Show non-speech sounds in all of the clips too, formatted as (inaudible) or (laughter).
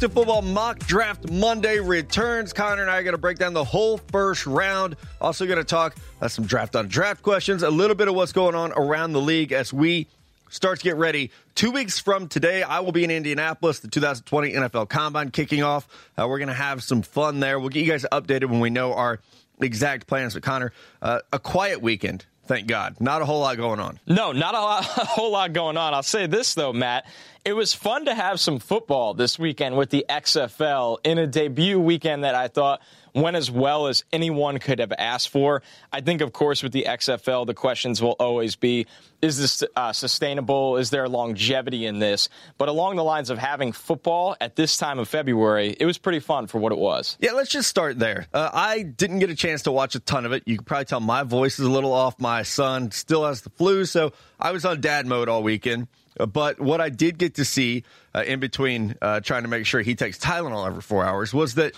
To Football, Mock Draft Monday returns. Connor and I are going to break down the whole first round. Also, going to talk uh, some draft on draft questions, a little bit of what's going on around the league as we start to get ready. Two weeks from today, I will be in Indianapolis, the 2020 NFL Combine kicking off. Uh, we're going to have some fun there. We'll get you guys updated when we know our exact plans. But, Connor, uh, a quiet weekend Thank God. Not a whole lot going on. No, not a, lot, (laughs) a whole lot going on. I'll say this, though, Matt. It was fun to have some football this weekend with the XFL in a debut weekend that I thought went as well as anyone could have asked for. I think, of course, with the XFL, the questions will always be is this uh, sustainable? Is there longevity in this? But along the lines of having football at this time of February, it was pretty fun for what it was. Yeah, let's just start there. Uh, I didn't get a chance to watch a ton of it. You can probably tell my voice is a little off. My son still has the flu, so I was on dad mode all weekend. But what I did get to see uh, in between uh, trying to make sure he takes Tylenol every four hours was that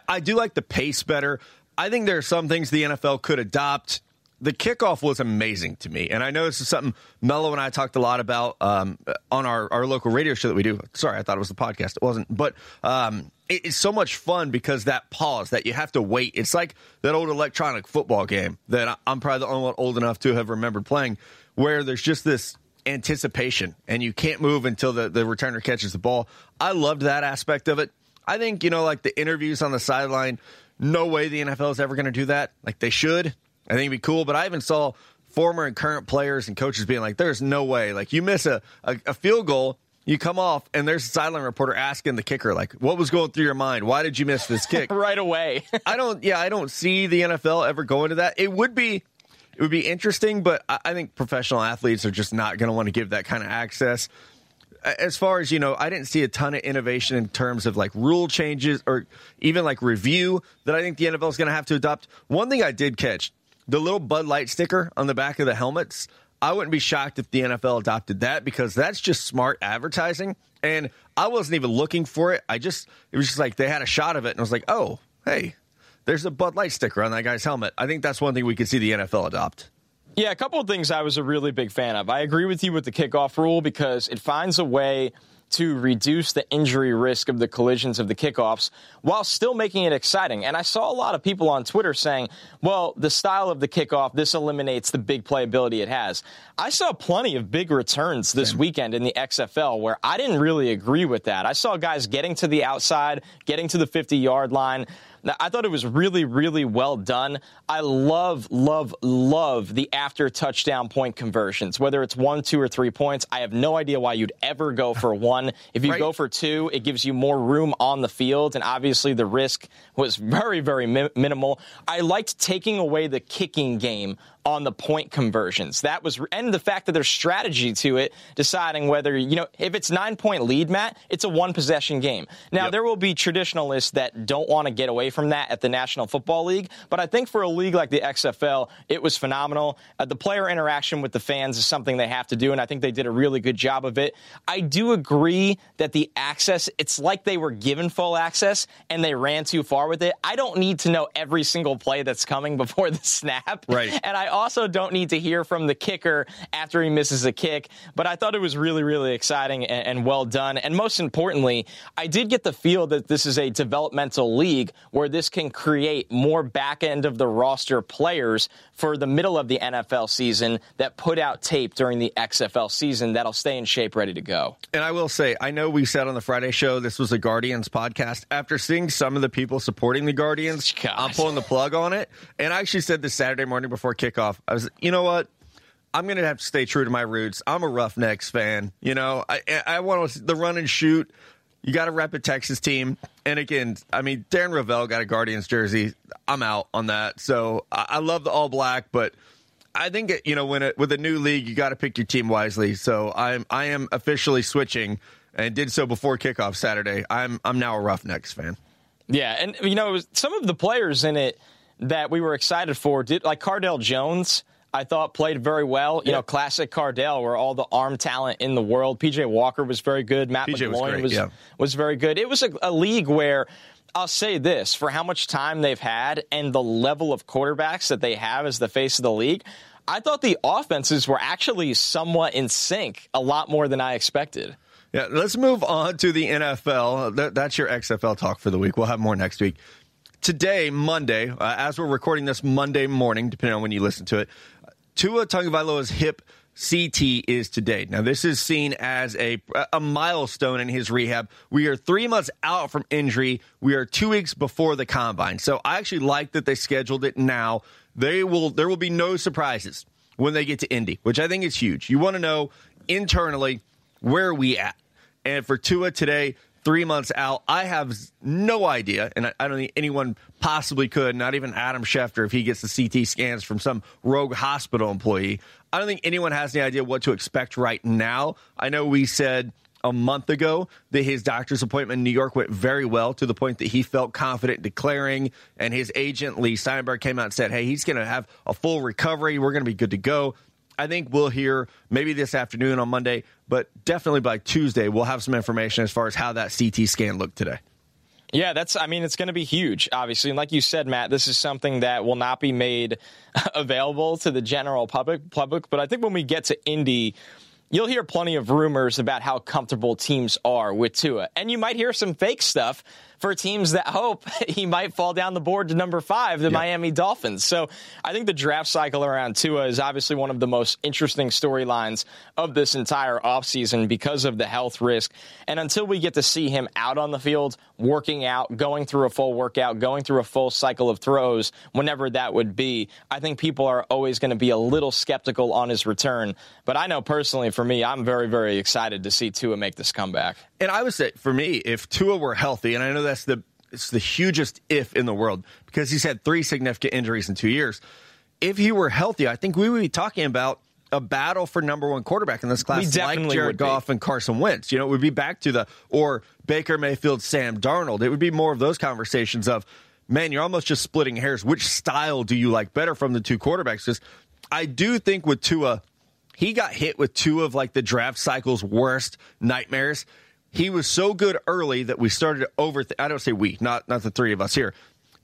(laughs) I do like the pace better. I think there are some things the NFL could adopt. The kickoff was amazing to me. And I know this is something Mello and I talked a lot about um, on our, our local radio show that we do. Sorry, I thought it was the podcast. It wasn't. But um, it's so much fun because that pause that you have to wait. It's like that old electronic football game that I'm probably the only one old enough to have remembered playing, where there's just this anticipation and you can't move until the, the returner catches the ball. I loved that aspect of it. I think, you know, like the interviews on the sideline, no way the NFL is ever going to do that. Like they should. I think it'd be cool. But I even saw former and current players and coaches being like, there's no way. Like you miss a, a, a field goal, you come off, and there's a sideline reporter asking the kicker, like, what was going through your mind? Why did you miss this kick? (laughs) right away. I don't, yeah, I don't see the NFL ever going to that. It would be it would be interesting, but I think professional athletes are just not going to want to give that kind of access. As far as you know, I didn't see a ton of innovation in terms of like rule changes or even like review that I think the NFL is going to have to adopt. One thing I did catch the little Bud Light sticker on the back of the helmets. I wouldn't be shocked if the NFL adopted that because that's just smart advertising. And I wasn't even looking for it. I just, it was just like they had a shot of it and I was like, oh, hey, there's a Bud Light sticker on that guy's helmet. I think that's one thing we could see the NFL adopt. Yeah, a couple of things I was a really big fan of. I agree with you with the kickoff rule because it finds a way to reduce the injury risk of the collisions of the kickoffs while still making it exciting. And I saw a lot of people on Twitter saying, well, the style of the kickoff, this eliminates the big playability it has. I saw plenty of big returns this weekend in the XFL where I didn't really agree with that. I saw guys getting to the outside, getting to the 50 yard line. I thought it was really, really well done. I love, love, love the after touchdown point conversions, whether it's one, two, or three points. I have no idea why you'd ever go for (laughs) one. If you right. go for two, it gives you more room on the field, and obviously the risk was very, very mi- minimal. I liked taking away the kicking game on the point conversions. That was, and the fact that there's strategy to it, deciding whether, you know, if it's nine point lead, Matt, it's a one possession game. Now, yep. there will be traditionalists that don't want to get away from that at the National Football League, but I think for a league like the XFL, it was phenomenal. Uh, the player interaction with the fans is something they have to do, and I think they did a really good job of it. I do agree that the access, it's like they were given full access and they ran too far with it. I don't need to know every single play that's coming (laughs) before the snap. Right. And I also don't need to hear from the kicker after he misses a kick. But I thought it was really, really exciting and, and well done. And most importantly, I did get the feel that this is a developmental league where this can create more back end of the roster players for the middle of the NFL season that put out tape during the XFL season that'll stay in shape, ready to go. And I will say, I know we said on the Friday show this was a Guardians podcast. After seeing some of the people supporting the Guardians, (laughs) God. I'm pulling the plug on it. And I actually said this Saturday morning before kickoff. I was, you know what? I'm going to have to stay true to my roots. I'm a Roughnecks fan. You know, I I want to the run and shoot. You got to rep a Texas team. And again, I mean, Darren Rovell got a Guardians jersey. I'm out on that. So I, I love the all black, but I think you know when it, with a new league, you got to pick your team wisely. So I'm I am officially switching and did so before kickoff Saturday. I'm I'm now a Roughnecks fan. Yeah, and you know some of the players in it that we were excited for did like Cardale Jones. I thought played very well. You yeah. know, classic Cardale, where all the arm talent in the world. PJ Walker was very good. Matt PJ McGloin was, was, yeah. was, very good. It was a, a league where I'll say this for how much time they've had and the level of quarterbacks that they have as the face of the league. I thought the offenses were actually somewhat in sync, a lot more than I expected. Yeah, let's move on to the NFL. That, that's your XFL talk for the week. We'll have more next week. Today, Monday, uh, as we're recording this Monday morning, depending on when you listen to it, Tua Tagovailoa's hip CT is today. Now, this is seen as a, a milestone in his rehab. We are three months out from injury. We are two weeks before the combine. So I actually like that they scheduled it now. They will. There will be no surprises when they get to Indy, which I think is huge. You want to know internally where are we at, and for Tua today, three months out. I have no idea, and I don't think anyone possibly could, not even Adam Schefter, if he gets the CT scans from some rogue hospital employee. I don't think anyone has any idea what to expect right now. I know we said a month ago that his doctor's appointment in New York went very well to the point that he felt confident declaring, and his agent, Leigh Steinberg, came out and said, hey, he's going to have a full recovery. We're going to be good to go. I think we'll hear maybe this afternoon on Monday, but definitely by Tuesday, we'll have some information as far as how that CT scan looked today. Yeah, that's, I mean, it's going to be huge, obviously. And like you said, Matt, this is something that will not be made (laughs) available to the general public, public. But I think when we get to Indy, you'll hear plenty of rumors about how comfortable teams are with Tua. And you might hear some fake stuff for teams that hope (laughs) he might fall down the board to number five, the yep. Miami Dolphins. So I think the draft cycle around Tua is obviously one of the most interesting storylines of this entire offseason because of the health risk. And until we get to see him out on the field, working out, going through a full workout, going through a full cycle of throws, whenever that would be, I think people are always going to be a little skeptical on his return. But I know personally, for me, I'm very, very excited to see Tua make this comeback. And I would say, for me, if Tua were healthy, and I know that's the it's the hugest if in the world because he's had three significant injuries in two years. If he were healthy, I think we would be talking about a battle for number one quarterback in this class, like Jared Goff and Carson Wentz. You know, it would be back to the or Baker Mayfield, Sam Darnold. It would be more of those conversations of, man, you're almost just splitting hairs. Which style do you like better from the two quarterbacks? Because I do think with Tua, he got hit with two of like the draft cycle's worst nightmares he was so good early that we started to over. I don't say we, not not the three of us here.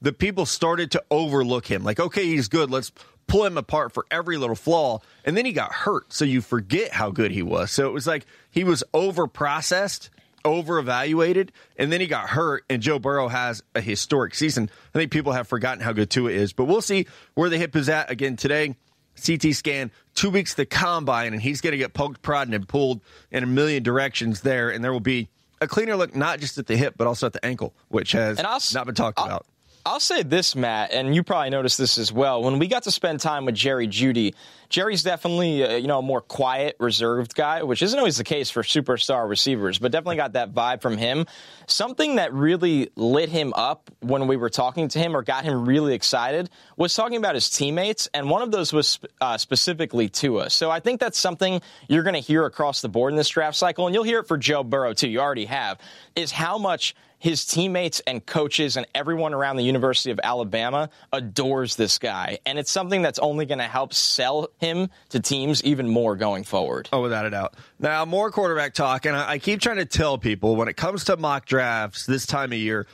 The people started to overlook him. Like, okay, he's good. Let's pull him apart for every little flaw. And then he got hurt, so you forget how good he was. So it was like he was over processed, over evaluated, and then he got hurt. And Joe Burrow has a historic season. I think people have forgotten how good Tua is, but we'll see where the hip is at again today. CT scan, two weeks the combine, and he's going to get poked, prodded, and pulled in a million directions there. And there will be a cleaner look, not just at the hip, but also at the ankle, which has not been talked I'll, about. I'll say this, Matt, and you probably noticed this as well. When we got to spend time with Jerry Jeudy, Jerry's definitely uh, you know a more quiet, reserved guy, which isn't always the case for superstar receivers, but definitely got that vibe from him. Something that really lit him up when we were talking to him or got him really excited was talking about his teammates, and one of those was uh, specifically Tua. So I think that's something you're going to hear across the board in this draft cycle, and you'll hear it for Joe Burrow too. You already have is how much his teammates and coaches and everyone around the University of Alabama adores this guy. And it's something that's only going to help sell him to teams even more going forward. Oh, without a doubt. Now, more quarterback talk. And I keep trying to tell people when it comes to mock drafts this time of year,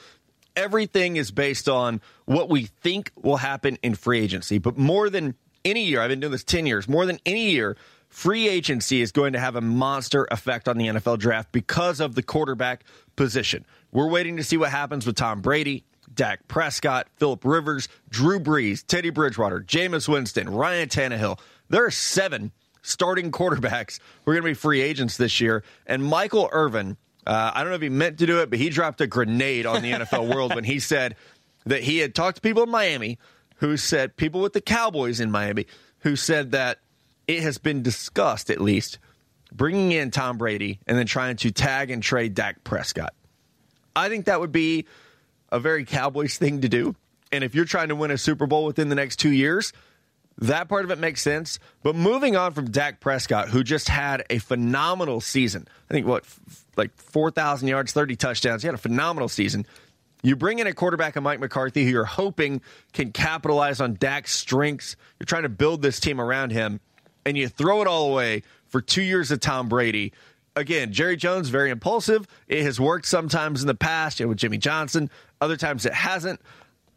everything is based on what we think will happen in free agency. But more than any year, I've been doing this 10 years, more than any year, free agency is going to have a monster effect on the NFL draft because of the quarterback position. We're waiting to see what happens with Tom Brady, Dak Prescott, Philip Rivers, Drew Brees, Teddy Bridgewater, Jameis Winston, Ryan Tannehill. There are seven starting quarterbacks who are going to be free agents this year. And Michael Irvin, uh, I don't know if he meant to do it, but he dropped a grenade on the NFL (laughs) world when he said that he had talked to people in Miami who said, people with the Cowboys in Miami, who said that it has been discussed, at least, bringing in Tom Brady and then trying to tag and trade Dak Prescott. I think that would be a very Cowboys thing to do. And if you're trying to win a Super Bowl within the next two years, that part of it makes sense. But moving on from Dak Prescott, who just had a phenomenal season, I think what, like 4,000 yards, 30 touchdowns. He had a phenomenal season. You bring in a quarterback of Mike McCarthy who you're hoping can capitalize on Dak's strengths. You're trying to build this team around him, and you throw it all away for two years of Tom Brady again, Jerry Jones, very impulsive. It has worked sometimes in the past you know, with Jimmy Johnson, other times it hasn't.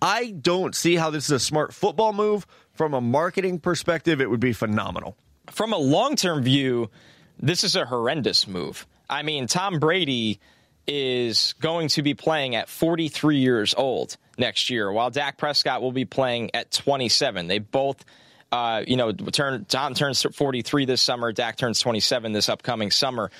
I don't see how this is a smart football move. From a marketing perspective, it would be phenomenal. From a long term view, this is a horrendous move. I mean, Tom Brady is going to be playing at 43 years old next year, while Dak Prescott will be playing at 27. They both, uh, you know, turn Tom turns 43 this summer, Dak turns 27 this upcoming summer.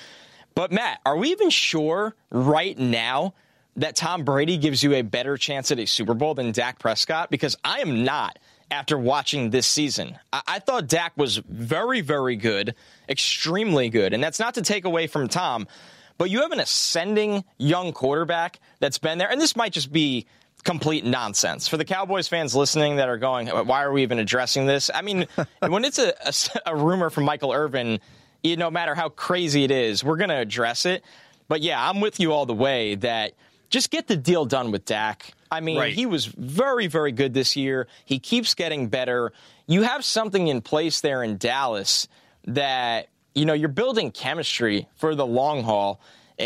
But Matt, are we even sure right now that Tom Brady gives you a better chance at a Super Bowl than Dak Prescott? Because I am not after watching this season. I, I thought Dak was very, very good, extremely good. And that's not to take away from Tom, but you have an ascending young quarterback that's been there. And this might just be complete nonsense. For the Cowboys fans listening that are going, why are we even addressing this? I mean, (laughs) when it's a, a, a rumor from Michael Irvin, you, no matter how crazy it is, we're going to address it. But yeah, I'm with you all the way that just get the deal done with Dak. I mean, Right. he was very, very good this year. He keeps getting better. You have something in place there in Dallas that, you know, you're building chemistry for the long haul.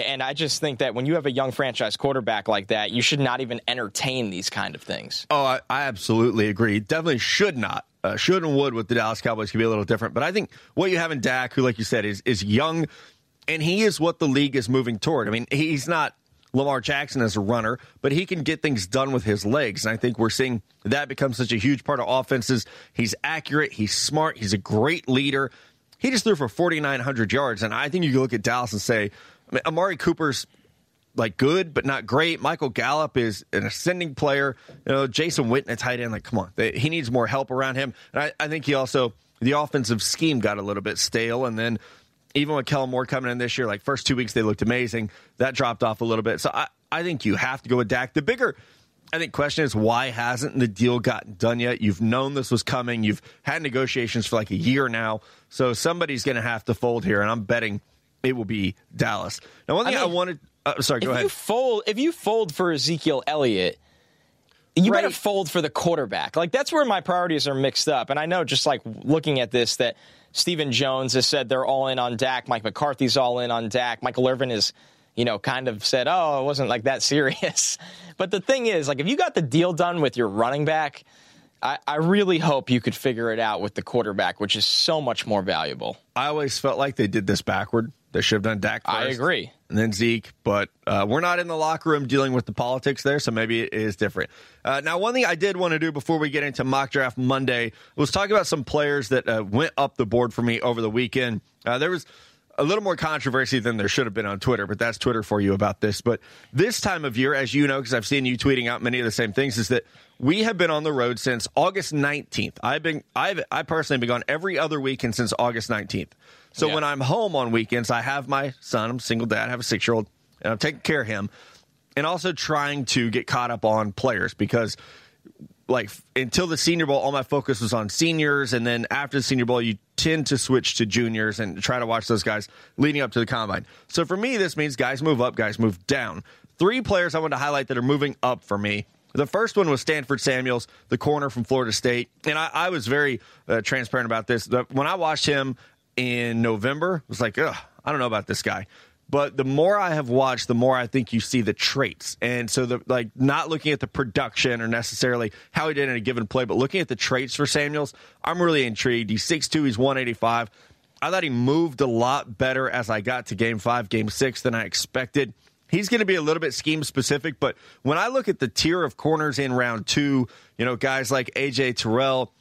And I just think that when you have a young franchise quarterback like that, you should not even entertain these kind of things. Oh, I, I absolutely agree. Definitely should not. Uh, should and would with the Dallas Cowboys could be a little different. But I think what you have in Dak, who, like you said, is is young, and he is what the league is moving toward. I mean, he's not Lamar Jackson as a runner, but he can get things done with his legs. And I think we're seeing that become such a huge part of offenses. He's accurate, he's smart, he's a great leader. He just threw for 4,900 yards. And I think you can look at Dallas and say, I mean, Amari Cooper's like good but not great. Michael Gallup is an ascending player. You know, Jason Witten at tight end. Like, come on, they, he needs more help around him. And I, I think he also the offensive scheme got a little bit stale, and then even with Kellen Moore coming in this year, like first two weeks they looked amazing. That dropped off a little bit. So I, I think you have to go with Dak. The bigger I think question is why hasn't the deal gotten done yet? You've known this was coming. You've had negotiations for like a year now. So somebody's going to have to fold here, and I'm betting it will be Dallas. Now, one thing I, mean, wanted. Uh, sorry, go if ahead. you fold, if you fold for Ezekiel Elliott, you better fold for the quarterback. Like that's where my priorities are mixed up. And I know, just like looking at this, that Stephen Jones has said they're all in on Dak. Mike McCarthy's all in on Dak. Michael Irvin is, you know, kind of said, "Oh, it wasn't like that (laughs) serious." But the thing is, like, if you got the deal done with your running back. I, I really hope you could figure it out with the quarterback, which is so much more valuable. I always felt like they did this backward. They should have done Dak first. I agree. And then Zeke, but uh, we're not in the locker room dealing with the politics there, so maybe it is different. Uh, now, one thing I did want to do before we get into mock draft Monday was talk about some players that uh, went up the board for me over the weekend. Uh, there was a little more controversy than there should have been on Twitter, but that's Twitter for you about this. But this time of year, as you know, because I've seen you tweeting out many of the same things, is that we have been on the road since August 19th. I've been, I've, I personally have been gone every other weekend since August 19th. So Yeah. when I'm home on weekends, I have my son. I'm a single dad. I have a six year old, and I'm taking care of him, and also trying to get caught up on players because like until the senior bowl all my focus was on seniors and then after the senior bowl you tend to switch to juniors and try to watch those guys leading up to the combine so for me this means guys move up guys move down three players i want to highlight that are moving up for me the first one was Stanford Samuels, the corner from Florida State, and I, I was very uh, transparent about this. The, when I watched him in November, was like, Ugh, I don't know about this guy. But the more I have watched, the more I think you see the traits. And so the like not looking at the production or necessarily how he did in a given play, but looking at the traits for Samuels, I'm really intrigued. He's 6'2, he's 185. I thought he moved a lot better as I got to game five, game six than I expected. He's going to be a little bit scheme specific, but when I look at the tier of corners in round two, you know, guys like AJ Terrell,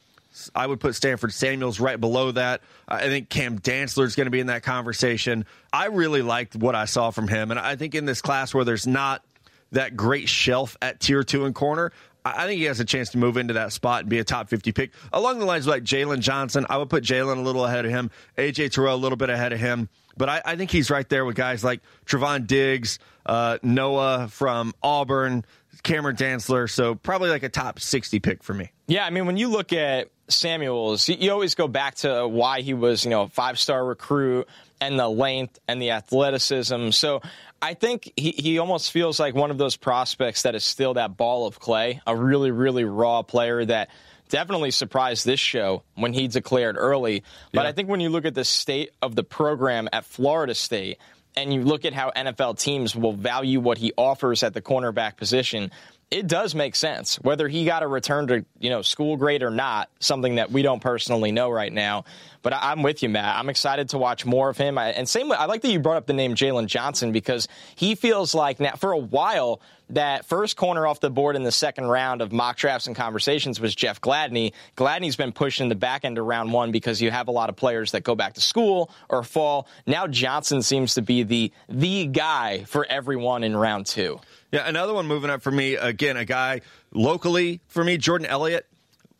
I would put Stanford Samuels right below that. I think Cam Dantzler is going to be in that conversation. I really liked what I saw from him. And I think in this class where there's not that great shelf at tier two and corner, I think he has a chance to move into that spot and be a top 50 pick. Along the lines of like Jaylon Johnson, I would put Jaylon a little ahead of him, AJ Terrell a little bit ahead of him. But I, I think he's right there with guys like Trevon Diggs, uh, Noah from Auburn, Cameron Dantzler. So probably like a top 60 pick for me. Yeah, I mean, when you look at Samuels, you- always go back to uh, why he was, you know, a five star recruit and the length and the athleticism. So I think he, he almost feels like one of those prospects that is still that ball of clay, a really, really raw player that definitely surprised this show when he declared early. But Yeah. I think when you look at the state of the program at Florida State, and you look at how NFL teams will value what he offers at the cornerback position, it does make sense whether he got a return to you know school grade or not something that we don't personally know right now but I, am with you matt i'm excited to watch more of him I, and same i like that you brought up the name jaylon johnson because he feels like now for a while that first corner off the board in the second round of mock drafts and conversations was Jeff Gladney. Gladney's been pushed in the back end of round one because you have a lot of players that go back to school or fall. Now Johnson seems to be the the guy for everyone in round two. Yeah, another one moving up for me. Again, a guy locally for me, Jordan Elliott.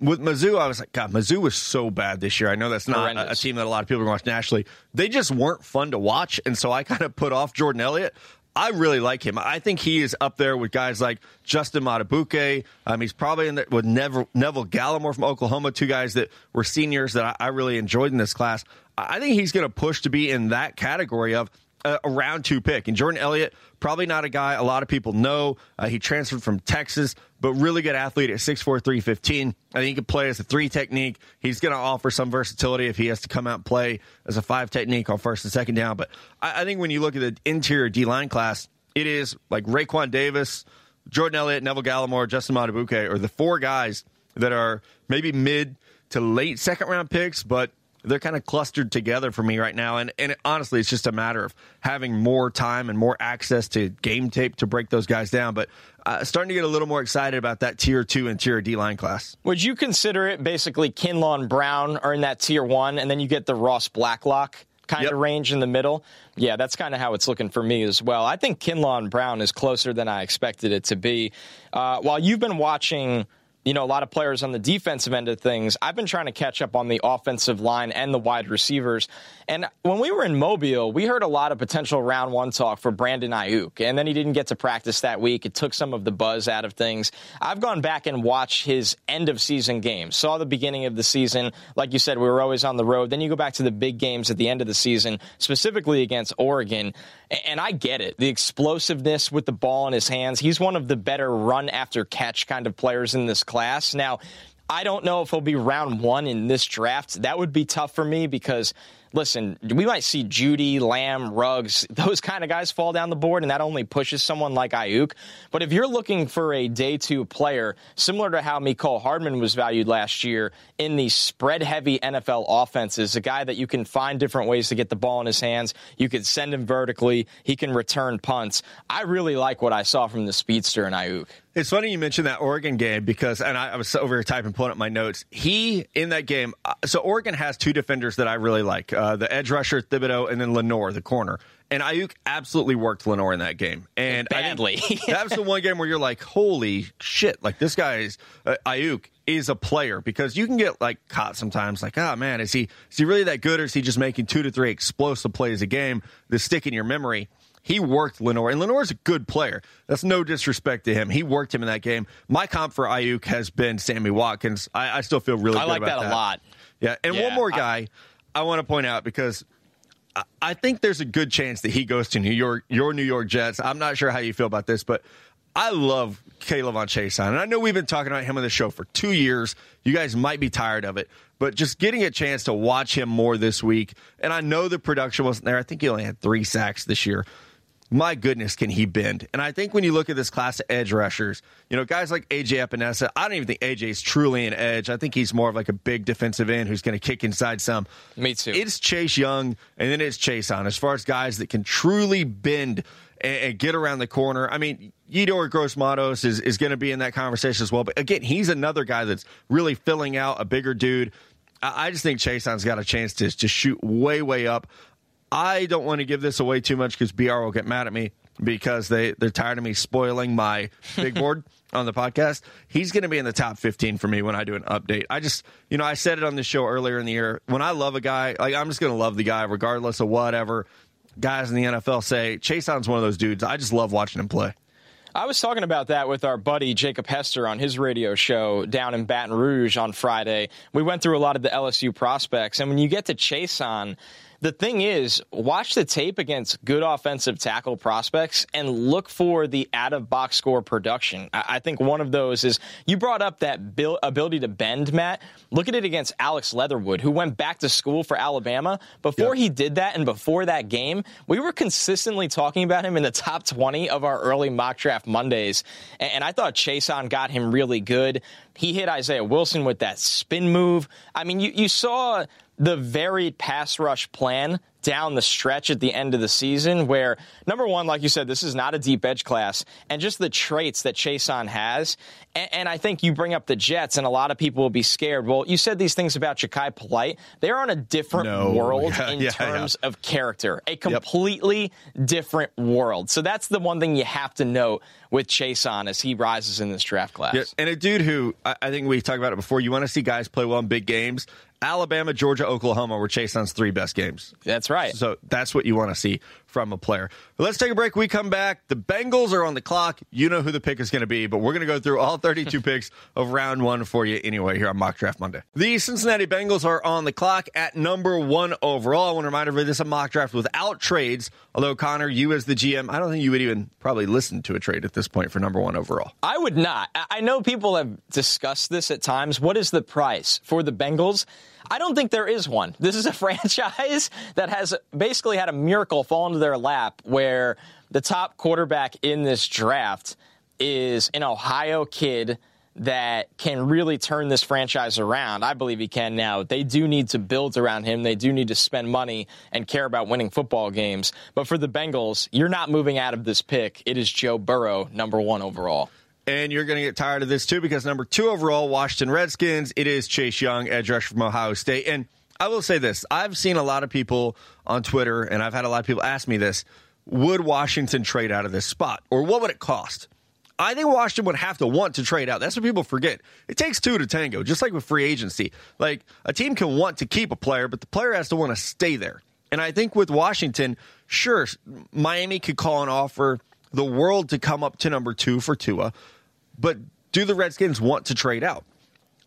With Mizzou, I was like, God, Mizzou was so bad this year. I know that's not a, a, team that a lot of people are watch nationally. They just weren't fun to watch, and so I kind of put off Jordan Elliott. I really like him. I think he is up there with guys like Justin Madubuike. Um, he's probably in there with Neville, Neville Gallimore from Oklahoma, two guys that were seniors that I, I really enjoyed in this class. I think he's going to push to be in that category of a, round two pick. And Jordan Elliott, probably not a guy a lot of people know. Uh, he transferred from Texas, but really good athlete at 6'4, 315. I think he could play as a three technique. He's going to offer some versatility if he has to come out and play as a five technique on first and second down. But I, I think when you look at the interior D line class, it is like Raekwon Davis, Jordan Elliott, Neville Gallimore, Justin Madubuike are the four guys that are maybe mid to late second round picks, but they're kind of clustered together for me right now. And, and honestly, it's just a matter of having more time and more access to game tape to break those guys down. But uh, starting to get a little more excited about that tier two and tier D line class. Would you consider it basically Kinlaw and Brown are in that tier one, and then you get the Ross Blacklock? kind yep. of range in the middle. Yeah, that's kind of how it's looking for me as well. I think Kinlaw and Brown is closer than I expected it to be. Uh, while you've been watching you know, a lot of players on the defensive end of things. I've been trying to catch up on the offensive line and the wide receivers. And when we were in Mobile, we heard a lot of potential round one talk for Brandon Aiyuk. And then he didn't get to practice that week. It took some of the buzz out of things. I've gone back and watched his end of season games, saw the beginning of the season. Like you said, we were always on the road. Then you go back to the big games at the end of the season, specifically against Oregon. And I get it. The explosiveness with the ball in his hands. He's one of the better run after catch kind of players in this class. Now, I don't know if he'll be round one in this draft. That would be tough for me because listen, we might see Jeudy, Lamb, Ruggs, (laughs) those kind of guys fall down the board, and that only pushes someone like Aiyuk. But if you're looking for a day two player, similar to how Mecole Hardman was valued last year in the spread heavy NFL offenses, a guy that you can find different ways to get the ball in his hands, you could send him vertically, he can return punts. I really like what I saw from the speedster in Aiyuk. It's funny you mentioned that Oregon game because, and I, I was over here typing, pulling up my notes. He in that game. Uh, so Oregon has two defenders that I really like: uh, the edge rusher Thibodeaux, and then Lenoir, the corner. And Aiyuk absolutely worked Lenoir in that game, and badly. (laughs) that was the one game where you're like, "Holy shit!" Like this guy's uh, Aiyuk is a player because you can get like caught sometimes, like, "Oh man, is he is he really that good, or is he just making two to three explosive plays a game that stick in your memory?" He worked Lenoir, and Lenoir's a good player. That's no disrespect to him. He worked him in that game. My comp for Aiyuk has been Sammy Watkins. I, I still feel really good I like that, that, a lot. Yeah, and yeah, one more guy I, I want to point out because I think there's a good chance that he goes to New York, your New York Jets. I'm not sure how you feel about this, but I love K'Lavon Chaisson. And I know we've been talking about him on the show for two years. You guys might be tired of it, but just getting a chance to watch him more this week. And I know the production wasn't there. I think he only had three sacks this year my goodness, can he bend? And I think when you look at this class of edge rushers, you know, guys like AJ Epenesa, I don't even think AJ is truly an edge. I think he's more of like a big defensive end who's going to kick inside some. Me too. It's Chase Young, and then it's Chaisson as far as guys that can truly bend and, and get around the corner. I mean, Yetur Gross-Matos is, is going to be in that conversation as well. But again, he's another guy that's really filling out a bigger dude. I just think Chaisson's got a chance to, to shoot way, way up. I don't want to give this away too much because BR will get mad at me because they, they're tired of me spoiling my big (laughs) board on the podcast. He's going to be in the top 15 for me when I do an update. I just, you know, I said it on the show earlier in the year. When I love a guy, like I'm just going to love the guy regardless of whatever guys in the NFL say. Chaisson's one of those dudes. I just love watching him play. I was talking about that with our buddy Jacob Hester on his radio show down in Baton Rouge on Friday. We went through a lot of the LSU prospects, and when you get to Chaisson, the thing is, watch the tape against good offensive tackle prospects and look for the out of box score production. I think one of those is you brought up that ability to bend, Matt. Look at it against Alex Leatherwood, who went back to school for Alabama. Before yep. he did that and before that game, we were consistently talking about him in the top 20 of our early mock draft Mondays. And I thought Chaisson got him really good. He hit Isaiah Wilson with that spin move. I mean, you, you saw the varied pass rush plan down the stretch at the end of the season where number one like you said this is not a deep edge class and just the traits that Chaisson has and, and, I think you bring up the Jets and a lot of people will be scared well you said these things about Jachai Polite they're on a different no. world (laughs) yeah, in yeah, terms yeah. of character a completely yep. different world so that's the one thing you have to note with Chaisson as he rises in this draft class and a dude who I think we talked about it before you want to see guys play well in big games Alabama, Georgia, Oklahoma were Chaisson's three best games. That's right. So that's what you want to see from a player. But let's take a break. We come back. The Bengals are on the clock. You know who the pick is going to be, but we're going to go through all 32 (laughs) picks of round one for you anyway here on Mock Draft Monday. The Cincinnati Bengals are on the clock at number one overall. I want to remind everybody this is a mock draft without trades. Although, Connor, you as the GM, I don't think you would even probably listen to a trade at this point for number one overall. I would not. I know people have discussed this at times. What is the price for the Bengals? I don't think there is one. This is a (laughs) franchise that has basically had a miracle fall into their lap where the top quarterback in this draft is an Ohio kid that can really turn this franchise around. I believe he can now. They do need to build around him. They do need to spend money and care about winning football games. But for the Bengals, you're not moving out of this pick. It is Joe Burrow, number one overall. And you're going to get tired of this too because number two overall, Washington Redskins, it is Chase Young, edge rusher from Ohio State. And I will say this I've seen a lot of people on Twitter, and I've had a lot of people ask me this would Washington trade out of this spot? Or what would it cost? I think Washington would have to want to trade out. That's what people forget. It takes two to tango, just like with free agency. Like a team can want to keep a player, but the player has to want to stay there. And I think with Washington, sure, Miami could call an offer the world to come up to number two for Tua. But do the Redskins want to trade out?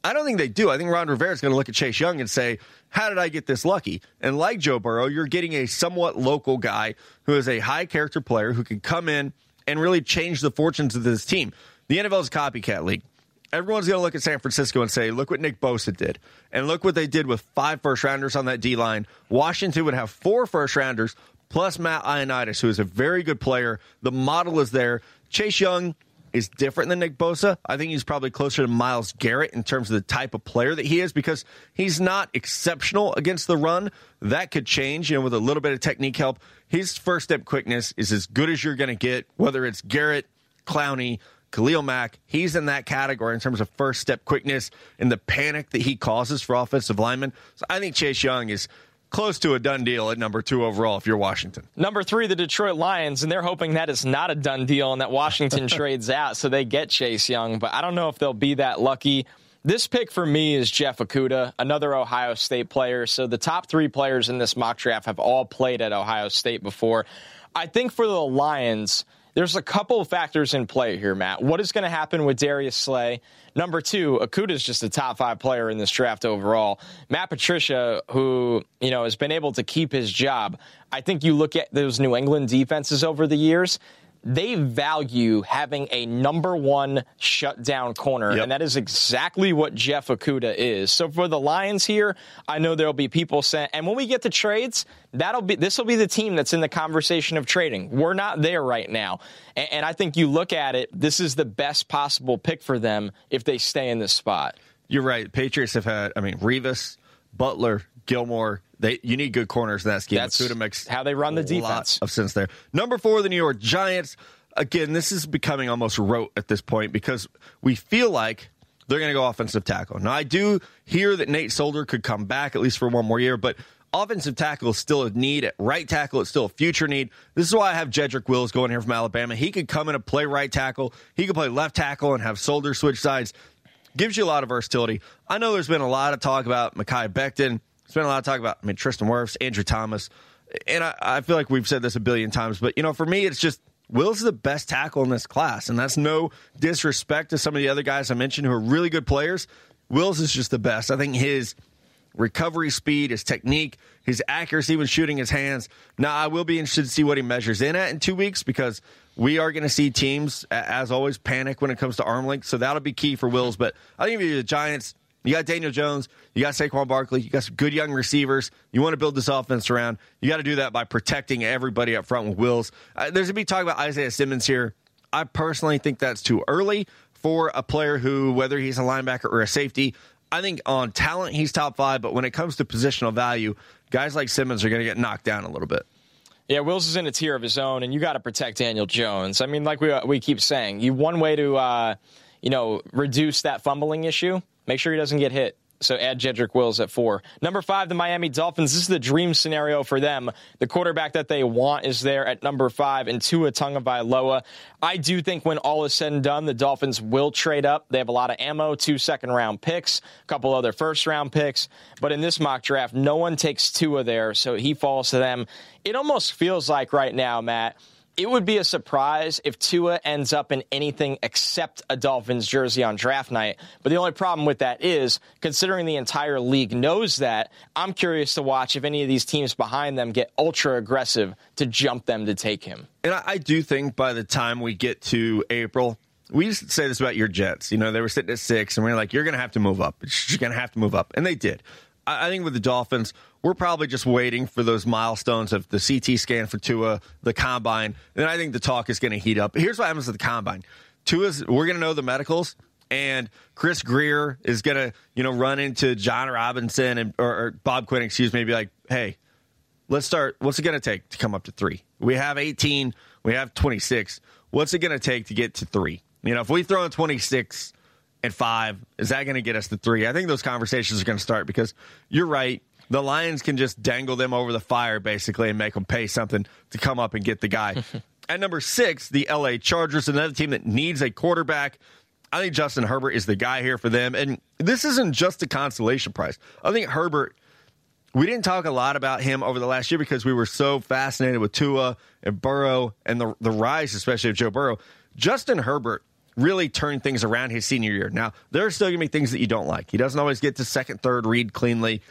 I don't think they do. I think Ron Rivera is going to look at Chase Young and say, How did I get this lucky? And like Joe Burrow, you're getting a somewhat local guy who is a high character player who can come in and really change the fortunes of this team. The NFL is a copycat league. Everyone's going to look at San Francisco and say, Look what Nick Bosa did. And look what they did with five first rounders on that D line. Washington would have four first rounders plus Matt Ioannidis, who is a very good player. The model is there. Chase Young is different than Nick Bosa. I think he's probably closer to Myles Garrett in terms of the type of player that he is because he's not exceptional against the run. That could change, you know, with a little bit of technique help. His first step quickness is as good as you're going to get, whether it's Garrett, Clowney, Khalil Mack. He's in that category in terms of first step quickness and the panic that he causes for offensive linemen. So I think Chase Young is close to a done deal at number two overall if you're Washington. Number three, the Detroit Lions, and they're hoping that is not a done deal and that Washington (laughs) trades out so they get Chase Young, but I don't know if they'll be that lucky. This pick for me is Jeff Okudah, another Ohio State player. So the top three players in this mock draft have all played at Ohio State before. I think for the Lions, there's a couple of factors in play here, Matt. What is going to happen with Darius Slay? Number two, Okudah is just a top five player in this draft overall. Matt Patricia, who you know has been able to keep his job. I think you look at those New England defenses over the years they value having a number one shutdown corner, yep. and that is exactly what Jeff Okudah is. So for the Lions here, I know there'll be people saying, and when we get to trades, that'll be this will be the team that's in the conversation of trading. We're not there right now, and, and I think you look at it, this is the best possible pick for them if they stay in this spot. You're right. Patriots have had, I mean, Revis, Butler, Gilmore, they you need good corners in that scheme. That's makes how they run the defense. of sense there. Number four, the New York Giants. Again, this is becoming almost rote at this point because we feel like they're going to go offensive tackle. Now, I do hear that Nate Solder could come back at least for one more year, but offensive tackle is still a need. At right tackle, it's still a future need. This is why I have Jedrick Wills going here from Alabama. He could come in and play right tackle. He could play left tackle and have Solder switch sides. Gives you a lot of versatility. I know there's been a lot of talk about Mekhi Becton. Spent a lot of talk about, I mean, Tristan Wirfs, Andrew Thomas. And I, I feel like we've said this a billion times, but, you know, for me, it's just Wills is the best tackle in this class. And that's no disrespect to some of the other guys I mentioned who are really good players. Wills is just the best. I think his recovery speed, his technique, his accuracy when shooting his hands. Now, I will be interested to see what he measures in at in two weeks because we are going to see teams, as always, panic when it comes to arm length. So that'll be key for Wills. But I think if you're the Giants, you got Daniel Jones, you got Saquon Barkley, you got some good young receivers. You want to build this offense around. You got to do that by protecting everybody up front with Wills. Uh, to be talk about Isaiah Simmons here. I personally think that's too early for a player who, whether he's a linebacker or a safety, I think on talent he's top five, but when it comes to positional value, guys like Simmons are going to get knocked down a little bit. Yeah, Wills is in a tier of his own, and you got to protect Daniel Jones. I mean, like we we keep saying, you one way to uh, you know reduce that fumbling issue, make sure he doesn't get hit. So add Jedrick Wills at four. Number five, the Miami Dolphins. This is the dream scenario for them. The quarterback that they want is there at number five, and Tua Tagovailoa. I do think when all is said and done, the Dolphins will trade up. They have a lot of ammo, two second round picks, a couple other first round picks. But in this mock draft, no one takes Tua there, so he falls to them. It almost feels like right now, Matt it would be a surprise if Tua ends up in anything except a Dolphins jersey on draft night. But the only problem with that is, considering the entire league knows that, I'm curious to watch if any of these teams behind them get ultra aggressive to jump them to take him. And I do think by the time we get to April, we used to say this about your Jets. You know, they were sitting at six, and we are like, you're going to have to move up. You're going to have to move up. And they did. I think with the Dolphins, we're probably just waiting for those milestones of the CT scan for Tua, the combine. And I think the talk is going to heat up. Here's what happens with the combine. Tua's, we're going to know the medicals, and Chris Grier is going to, you know, run into John Robinson and or, or Bob Quinn, excuse me, be like, hey, let's start. What's it going to take to come up to three? We have 18, we have 26. What's it going to take to get to three? You know, if we throw in 26 and five, is that going to get us to three? I think those conversations are going to start because you're right the Lions can just dangle them over the fire basically and make them pay something to come up and get the guy. (laughs) At number six, the LA Chargers, another team that needs a quarterback. I think Justin Herbert is the guy here for them. And this isn't just a consolation prize. I think Herbert, we didn't talk a lot about him over the last year because we were so fascinated with Tua and Burrow and the, the rise, especially of Joe Burrow. Justin Herbert really turned things around his senior year. Now, there are still going to be things that you don't like. He doesn't always get to second, third read cleanly.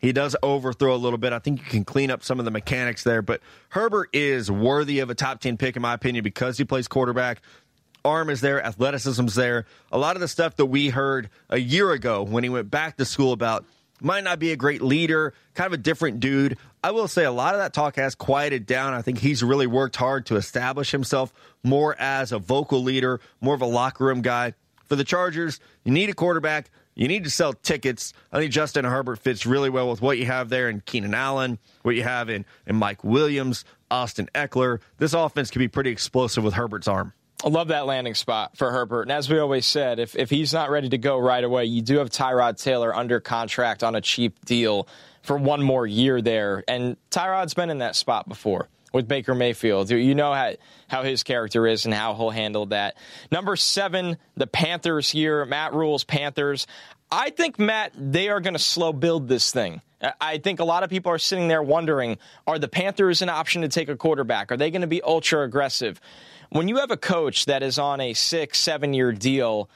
He does overthrow a little bit. I think you can clean up some of the mechanics there, but Herbert is worthy of a top 10 pick, in my opinion, because he plays quarterback. Arm is there, athleticism's there. A lot of the stuff that we heard a year ago when he went back to school about might not be a great leader, kind of a different dude. I will say a lot of that talk has quieted down. I think he's really worked hard to establish himself more as a vocal leader, more of a locker room guy. For the Chargers, you need a quarterback. You need to sell tickets. I think Justin Herbert fits really well with what you have there in Keenan Allen, what you have in, in Mike Williams, Austin Ekeler. This offense can be pretty explosive with Herbert's arm. I love that landing spot for Herbert. And as we always said, if, if he's not ready to go right away, you do have Tyrod Taylor under contract on a cheap deal for one more year there. And Tyrod's been in that spot before with Baker Mayfield. You know how, how his character is and how he'll handle that. Number seven, the Panthers here. Matt rules Panthers. I think, Matt, they are going to slow build this thing. I think a lot of people are sitting there wondering are the Panthers an option to take a quarterback? Are they going to be ultra aggressive? When you have a coach that is on a six, seven year deal,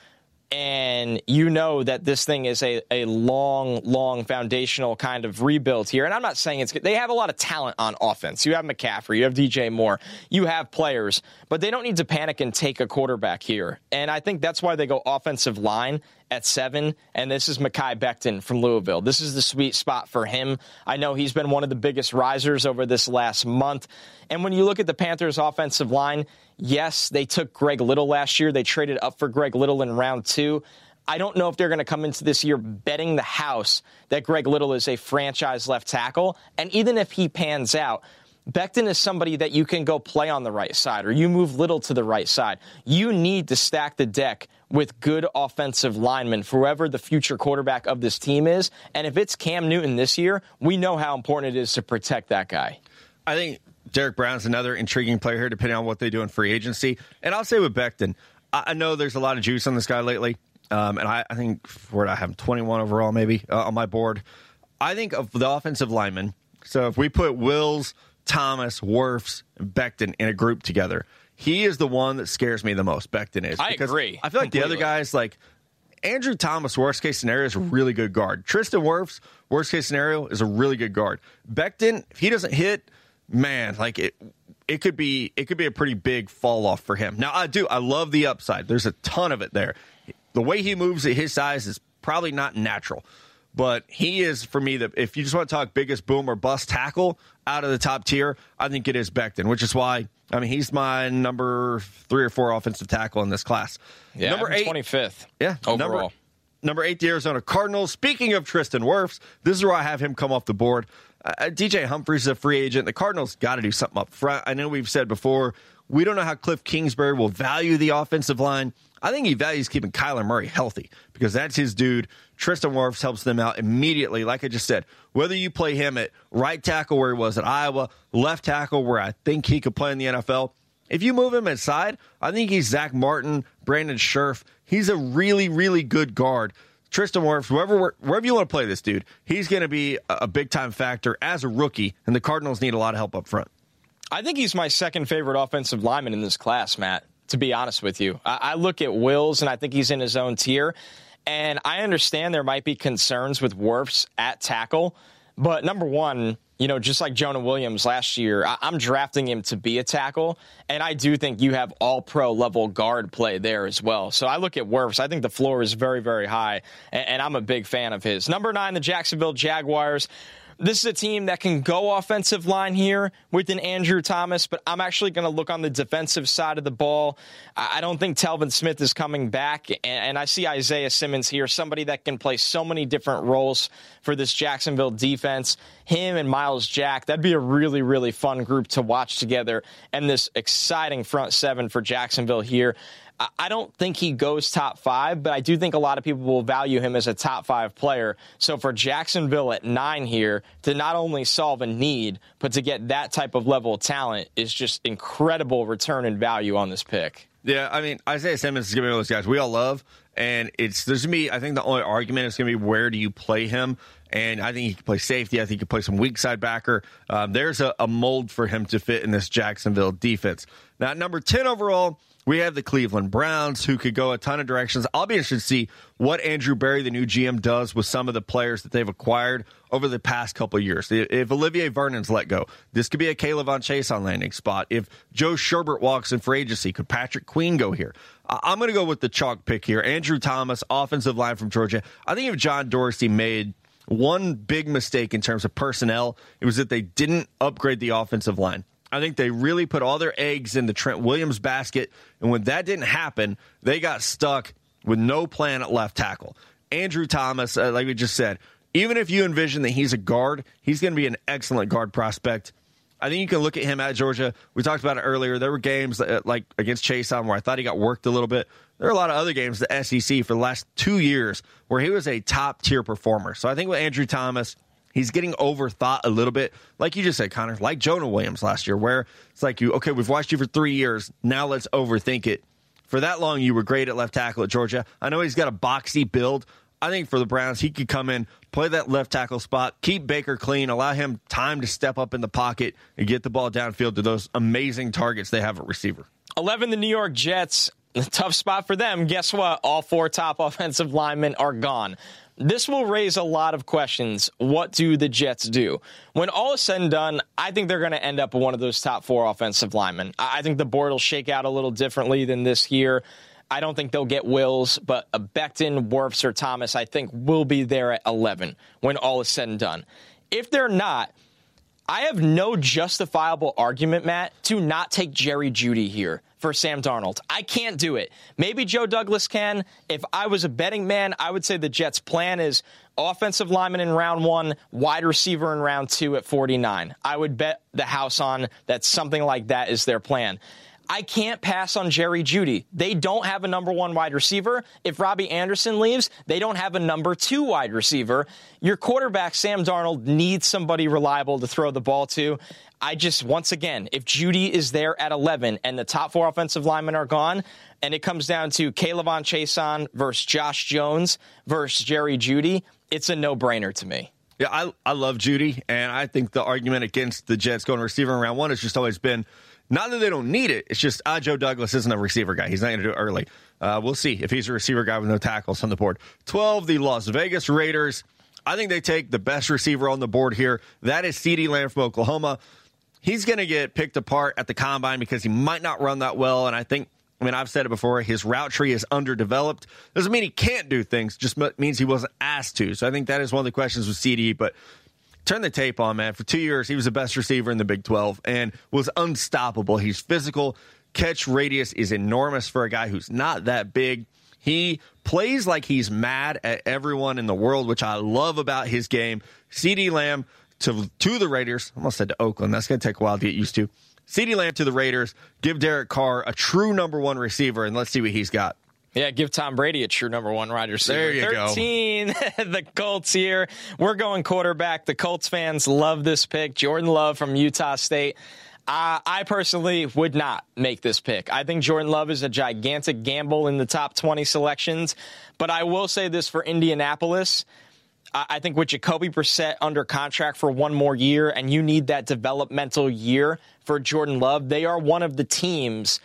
and you know that this thing is a, a long, long foundational kind of rebuild here. And I'm not saying it's good. They have a lot of talent on offense. You have McCaffrey, you have DJ Moore, you have players, but they don't need to panic and take a quarterback here. And I think that's why they go offensive line at seven. And this is Mekhi Becton from Louisville. This is the sweet spot for him. I know he's been one of the biggest risers over this last month. And when you look at the Panthers' offensive line, yes, they took Greg Little last year. They traded up for Greg Little in round two. I don't know if they're going to come into this year betting the house that Greg Little is a franchise left tackle. And even if he pans out, Becton is somebody that you can go play on the right side or you move Little to the right side. You need to stack the deck with good offensive linemen for whoever the future quarterback of this team is. And if it's Cam Newton this year, we know how important it is to protect that guy. I think Derrick Brown's another intriguing player here, depending on what they do in free agency. And I'll say with Becton, I know there's a lot of juice on this guy lately. Um, and I, I, think where I have 21 overall, maybe uh, on my board. I think of the offensive linemen. So if we put Wills, Thomas, Wirfs, and Becton in a group together, he is the one that scares me the most. Becton is. I agree. I feel like completely. the other guys, like Andrew Thomas, worst case scenario, is a really good guard. Tristan Wirfs, worst case scenario, is a really good guard. Becton, if he doesn't hit, man, like it it could be it could be a pretty big fall off for him. Now I do I love the upside. There's a ton of it there. The way he moves at his size is probably not natural. But he is for me that if you just want to talk biggest boom or bust tackle out of the top tier, I think it is Becton, which is why I mean he's my number three or four offensive tackle in this class. Yeah, number eight, twenty fifth. Yeah, overall. Number, number eight, the Arizona Cardinals. Speaking of Tristan Wirfs, this is where I have him come off the board. Uh, uh DJ Humphries is a free agent. The Cardinals got to do something up front. I know we've said before we don't know how Cliff Kingsbury will value the offensive line. I think he values keeping Kyler Murray healthy because that's his dude. Tristan Wirfs helps them out immediately. Like I just said, whether you play him at right tackle where he was at Iowa, left tackle where I think he could play in the NFL, if you move him inside, I think he's Zack Martin, Brandon Scherff. He's a really, really good guard. Tristan Wirfs, wherever wherever you want to play this dude, he's going to be a big time factor as a rookie, and the Cardinals need a lot of help up front. I think he's my second favorite offensive lineman in this class, Matt to be honest with you. I, I look at Wills and I think he's in his own tier. And I understand there might be concerns with Wirfs at tackle. But number one, you know, just like Jonah Williams last year, I- am drafting him to be a tackle. And I do think you have all pro level guard play there as well. So I look at Wirfs. I think the floor is very, very high. And, and I'm a big fan of his. Number nine, the Jacksonville Jaguars this is a team that can go offensive line here with an Andrew Thomas, but I'm actually going to look on the defensive side of the ball. I don't think Telvin Smith is coming back, and I see Isaiah Simmons here, somebody that can play so many different roles for this Jacksonville defense. Him and Myles Jack, that'd be a really, really fun group to watch together, and this exciting front seven for Jacksonville here. I don't think he goes top five, but I do think a lot of people will value him as a top five player. So for Jacksonville at nine here, to not only solve a need, but to get that type of level of talent is just incredible return and value on this pick. Yeah, I mean, Isaiah Simmons is to be one of those guys we all love. And it's, there's me, I think the only argument is to be where do you play him? And I think he can play safety. I think he can play some weak side backer. Um, there's a, a mold for him to fit in this Jacksonville defense. Now, number 10 overall, we have the Cleveland Browns, who could go a ton of directions. I'll be interested to see what Andrew Berry, the new GM, does with some of the players that they've acquired over the past couple of years. If Olivier Vernon's let go, this could be a K'Lavon Chaisson landing spot. If Joe Schobert walks in for agency, could Patrick Queen go here? I'm going to go with the chalk pick here. Andrew Thomas, offensive line from Georgia. I think if John Dorsey made one big mistake in terms of personnel, it was that they didn't upgrade the offensive line. I think they really put all their eggs in the Trent Williams basket. And when that didn't happen, they got stuck with no plan at left tackle. Andrew Thomas, uh, like we just said, even if you envision that he's a guard, he's going to be an excellent guard prospect. I think you can look at him at Georgia. We talked about it earlier. There were games that, uh, like against Chaisson where I thought he got worked a little bit. There are a lot of other games, the SEC, for the last two years where he was a top tier performer. So I think with Andrew Thomas, He's getting overthought a little bit, like you just said, Connor, like Jonah Williams last year, where it's like you, okay, we've watched you for three years. Now let's overthink it. For that long, you were great at left tackle at Georgia. I know he's got a boxy build. I think for the Browns, he could come in, play that left tackle spot, keep Baker clean, allow him time to step up in the pocket and get the ball downfield to those amazing targets they have at receiver. 11, the New York Jets. (laughs) Tough spot for them. Guess what? All four top (laughs) offensive linemen are gone. This will raise a lot of questions. What do the Jets do? When all is said and done, I think they're going to end up one of those top four offensive linemen. I think the board will shake out a little differently than this year. I don't think they'll get Wills, but Becton, Wirfs, or Thomas, I think will be there at 11 when all is said and done. If they're not, I have no justifiable argument, Matt, to not take Jerry Jeudy here for Sam Darnold. I can't do it. Maybe Joe Douglas can. If I was a betting man, I would say the Jets' plan is offensive lineman in round one, wide receiver in round two at 49. I would bet the house on that something like that is their plan. I can't pass on Jerry Jeudy. They don't have a number one wide receiver. If Robbie Anderson leaves, they don't have a number two wide receiver. Your quarterback, Sam Darnold, needs somebody reliable to throw the ball to. I just, once again, if Jeudy is there at 11 and the top four offensive linemen are gone, and it comes down to K'Lavon Chaisson versus Josh Jones versus Jerry Jeudy, it's a no brainer to me. Yeah, I, I love Jeudy, and I think the argument against the Jets going receiver in round one has just always been Not that they don't need it. It's just uh, Joe Douglas isn't a receiver guy. He's not going to do it early. Uh, we'll see if he's a receiver guy with no tackles on the board. 12, the Las Vegas Raiders. I think they take the best receiver on the board here. That is CeeDee Lamb from Oklahoma. He's going to get picked apart at the combine because he might not run that well. And I think, I mean, I've said it before, his route tree is underdeveloped. Doesn't mean he can't do things, just means he wasn't asked to. So I think that is one of the questions with CeeDee. But turn the tape on, man. For two years, he was the best receiver in the Big 12 and was unstoppable. He's physical. Catch radius is enormous for a guy who's not that big. He plays like he's mad at everyone in the world, which I love about his game. CeeDee Lamb to, to the Raiders. I almost said to Oakland. That's going to take a while to get used to. CeeDee Lamb to the Raiders. Give Derek Carr a true number one receiver, and let's see what he's got. Yeah, give Tom Brady a true number one wide receiver. There you 13, go. (laughs) the Colts here. We're going quarterback. The Colts fans love this pick. Jordan Love from Utah State. Uh, I personally would not make this pick. I think Jordan Love is a gigantic gamble in the top 20 selections. But I will say this for Indianapolis. I think with Jacoby Brissett under contract for one more year, and you need that developmental year for Jordan Love, they are one of the teams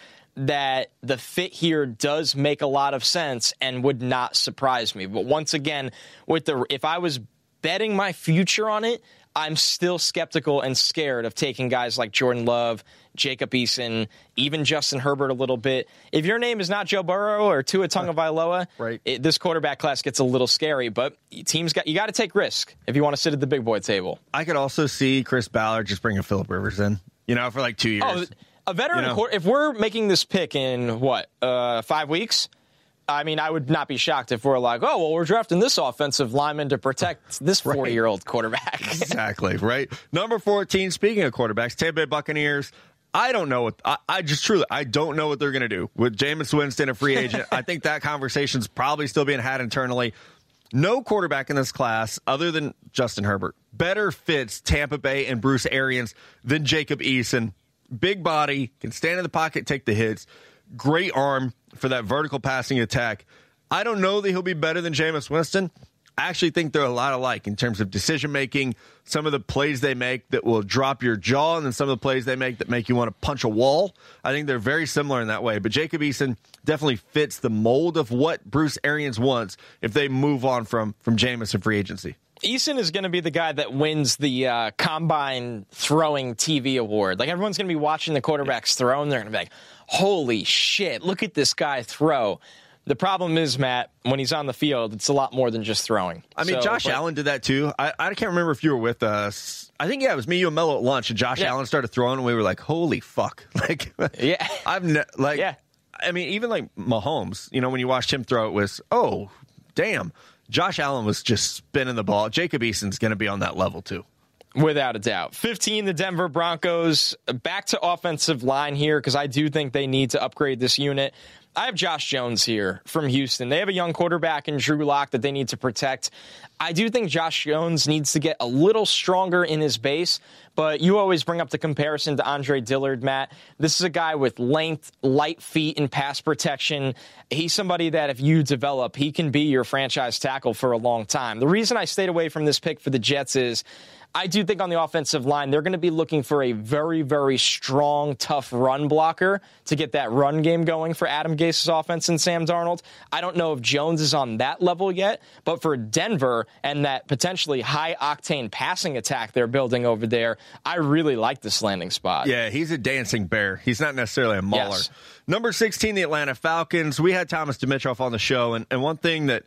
that the fit here does make a lot of sense and would not surprise me. But once again, with the if I was betting my future on it, I'm still skeptical and scared of taking guys like Jordan Love, Jacob Eason, even Justin Herbert a little bit. If your name is not Joe Burrow or Tua Tagovailoa, (laughs) right. It, this quarterback class gets a little scary. But teams got you got to take risk if you want to sit at the big boy table. I could also see Chris Ballard just bringing Philip Rivers in, you know, for like two years. Oh, a veteran. You know? If we're making this pick in what uh, five weeks, I mean, I would not be shocked if we're like, oh, well, we're drafting this offensive lineman to protect (laughs) this 40 year old quarterback. (laughs) exactly, right? Number 14, speaking of quarterbacks, Tampa Bay Buccaneers. I don't know what I, I, just truly I don't know what they're going to do with Jameis Winston, a free agent. (laughs) I think that conversation's probably still being had internally. No quarterback in this class, other than Justin Herbert, better fits Tampa Bay and Bruce Arians than Jacob Eason. Big body, can stand in the pocket, take the hits great arm for that vertical passing attack. I don't know that he'll be better than Jameis Winston. I actually think they're a lot alike in terms of decision making, some of the plays they make that will drop your jaw, and then some of the plays they make that make you want to punch a wall. I think they're very similar in that way. But Jacob Eason definitely fits the mold of what Bruce Arians wants if they move on from from Jameis and free agency. Eason is going to be the guy that wins the uh, combine throwing TV award. Like everyone's going to be watching the quarterbacks throw, and they're going to be like, "Holy shit! Look at this guy throw." The problem is, Matt, when he's on the field, it's a lot more than just throwing. I mean, so, Josh but, Allen did that too. I, I can't remember if you were with us. I think yeah, it was me, you, and Mello at lunch, and Josh yeah. Allen started throwing, and we were like, "Holy fuck!" (laughs) Like, yeah, I've ne- like, yeah. I mean, even like Mahomes, you know, when you watched him throw, it was, "Oh, damn." Josh Allen was just spinning the ball. Jacob Eason's going to be on that level too. Without a doubt. 15, the Denver Broncos. Back to offensive line here because I do think they need to upgrade this unit. I have Josh Jones here from Houston. They have a young quarterback in Drew Lock that they need to protect. I do think Josh Jones needs to get a little stronger in his base, but you always bring up the comparison to Andre Dillard, Matt. This is a guy with length, light feet, and pass protection. He's somebody that if you develop, he can be your franchise tackle for a long time. The reason I stayed away from this pick for the Jets is I do think on the offensive line, they're going to be looking for a very, very strong, tough run blocker to get that run game going for Adam Gase's offense and Sam Darnold. I don't know if Jones is on that level yet, but for Denver and that potentially high octane passing attack they're building over there, I really like this landing spot. Yeah, he's a dancing bear. He's not necessarily a mauler. Yes. Number 16, the Atlanta Falcons. We had Thomas Dimitroff on the show, and, and one thing that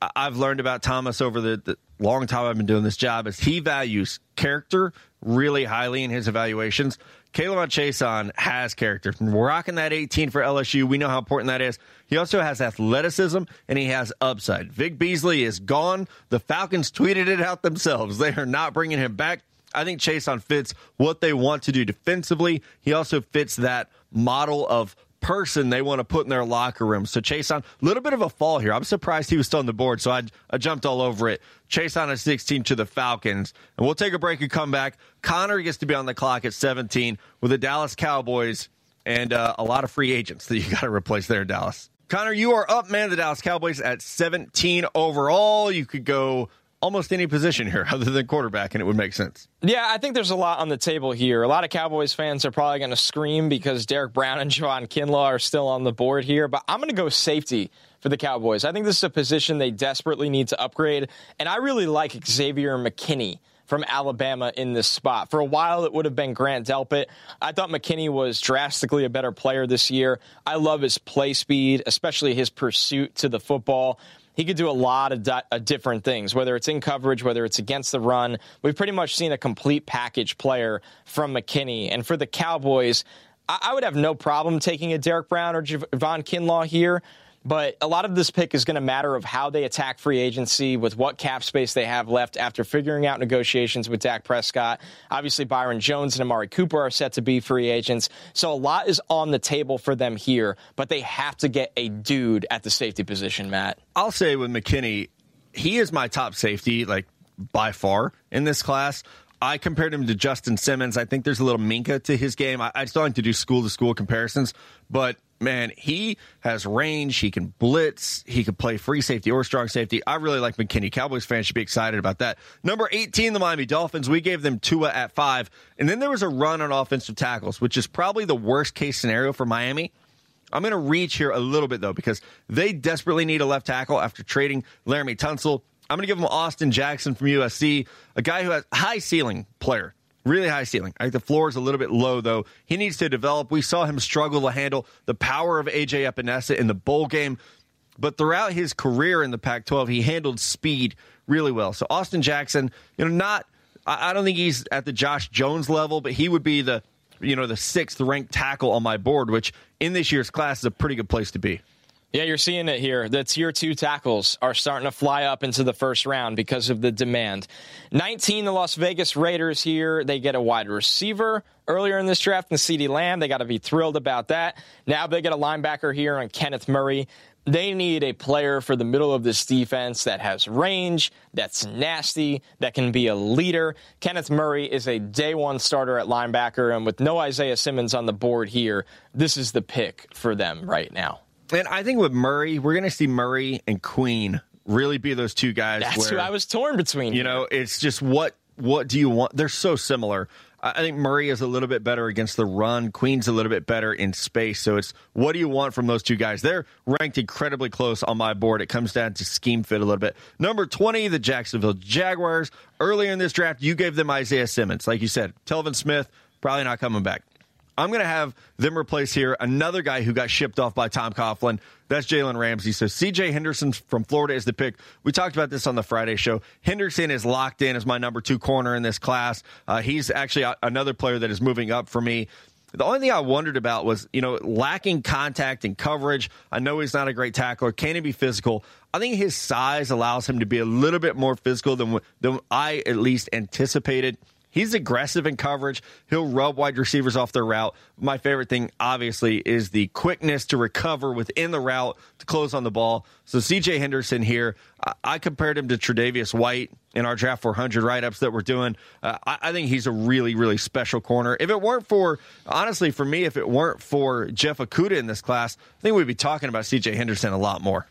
I've learned about Thomas over the, the, long time I've been doing this job is he values character really highly in his evaluations. K'Lavon Chaisson has character. Rocking that 18 for LSU. We know how important that is. He also has athleticism and he has upside. Vic Beasley is gone. The Falcons tweeted it out themselves. They are not bringing him back. I think Chaisson fits what they want to do defensively. He also fits that model of person they want to put in their locker room. So Chase on a little bit of a fall here. I'm surprised he was still on the board, so I, I jumped all over it. Chase on at 16 to the Falcons. And we'll take a break and come back. Connor gets to be on the clock at 17 with the Dallas Cowboys and uh, a lot of free agents that you (laughs) got to replace there, Dallas. Connor, you are up, man. The Dallas Cowboys at 17 overall. You could go almost any position here (laughs) other than quarterback, and it would make sense. Yeah, I think there's a lot on the table here. A lot of Cowboys fans are probably going to scream because Derrick Brown and (laughs) Javon Kinlaw are still on the board here, but I'm going to go safety for the Cowboys. I think this is a position they desperately need to upgrade, and I really like Xavier McKinney from Alabama in this spot. For a while, it would have been Grant Delpit. I thought McKinney was drastically a better player this year. I love his play speed, especially his pursuit to the football. He could do a lot of di- uh, different things, whether it's in coverage, whether it's against the run. We've pretty much seen a complete package player from McKinney. And for the Cowboys, I, I would have no problem taking a Derrick Brown or Javon Kinlaw here. But a lot of this pick is going to matter of how they attack free agency with what cap space they have left after figuring out negotiations with Dak Prescott. Obviously, Byron Jones and Amari Cooper are set to be free agents. So a lot is on the table for them here, but they have to get a dude at the safety position, Matt. I'll say with McKinney, he is my top safety, like by far in this class. I compared him to Justin Simmons. I think there's a little Minkah to his game. I, I still like to do school to school comparisons, but man, he has range. He can blitz. He can play free safety or strong safety. I really like McKinney. Cowboys fans should be excited about that. Number 18, the Miami Dolphins. We gave them Tua at five. And then there was a run on offensive tackles, which is probably the worst case scenario for Miami. I'm going to reach here a little bit, though, because they desperately need a left tackle after trading Laremy Tunsil. I'm going to give them Austin Jackson from USC, a guy who has high ceiling player really high ceiling. I think the floor is a little bit low, though. He needs to develop. We saw him struggle to handle the power of AJ Epenesa in the bowl game. But throughout his career in the Pac 12, he handled speed really well. So Austin Jackson, you know, not, I don't think he's at the Josh Jones level, but he would be the, you know, the sixth ranked tackle on my board, which in this year's class is a pretty good place to be. Yeah, you're seeing it here. The tier two tackles are starting to fly up into the first round because of the demand. 19, the Las Vegas Raiders here. They get a wide receiver earlier in this draft in CeeDee Lamb. They got to be thrilled about that. Now they get a linebacker here on Kenneth Murray. They need a player for the middle of this defense that has range, that's nasty, that can be a leader. Kenneth Murray is a day one starter at linebacker, and with no Isaiah Simmons on the board here, this is the pick for them right now. And I think with Murray, we're going to see Murray and Queen really be those two guys. That's where, who I was torn between. You know, it's just what what do you want? They're so similar. I think Murray is a little bit better against the run. Queen's a little bit better in space. So it's what do you want from those two guys? They're ranked incredibly close on my board. It comes down to scheme fit a little bit. Number 20, the Jacksonville Jaguars. Earlier in this draft, you gave them Isaiah Simmons. Like you said, Telvin Smith, probably not coming back. I'm going to have them replace here another guy who got shipped off by Tom Coughlin. That's Jalen Ramsey. So CJ Henderson from Florida is the pick. We talked about this on the Friday show. Henderson is locked in as my number two corner in this class. Uh, he's actually another player that is moving up for me. The only thing I wondered about was, you know, lacking contact and coverage. I know he's not a great tackler. Can he be physical? I think his size allows him to be a little bit more physical than, than I at least anticipated. He's aggressive in coverage. He'll rub wide receivers off their route. My favorite thing, obviously, is the quickness to recover within the route to close on the ball. So CJ Henderson here, I compared him to Tre'Davious White in our draft 400 write ups that we're doing. Uh, I, I, think he's a really, really special corner. If it weren't for, honestly, for me, if it weren't for Jeff Okudah in this class, I think we'd be talking about CJ Henderson a lot more.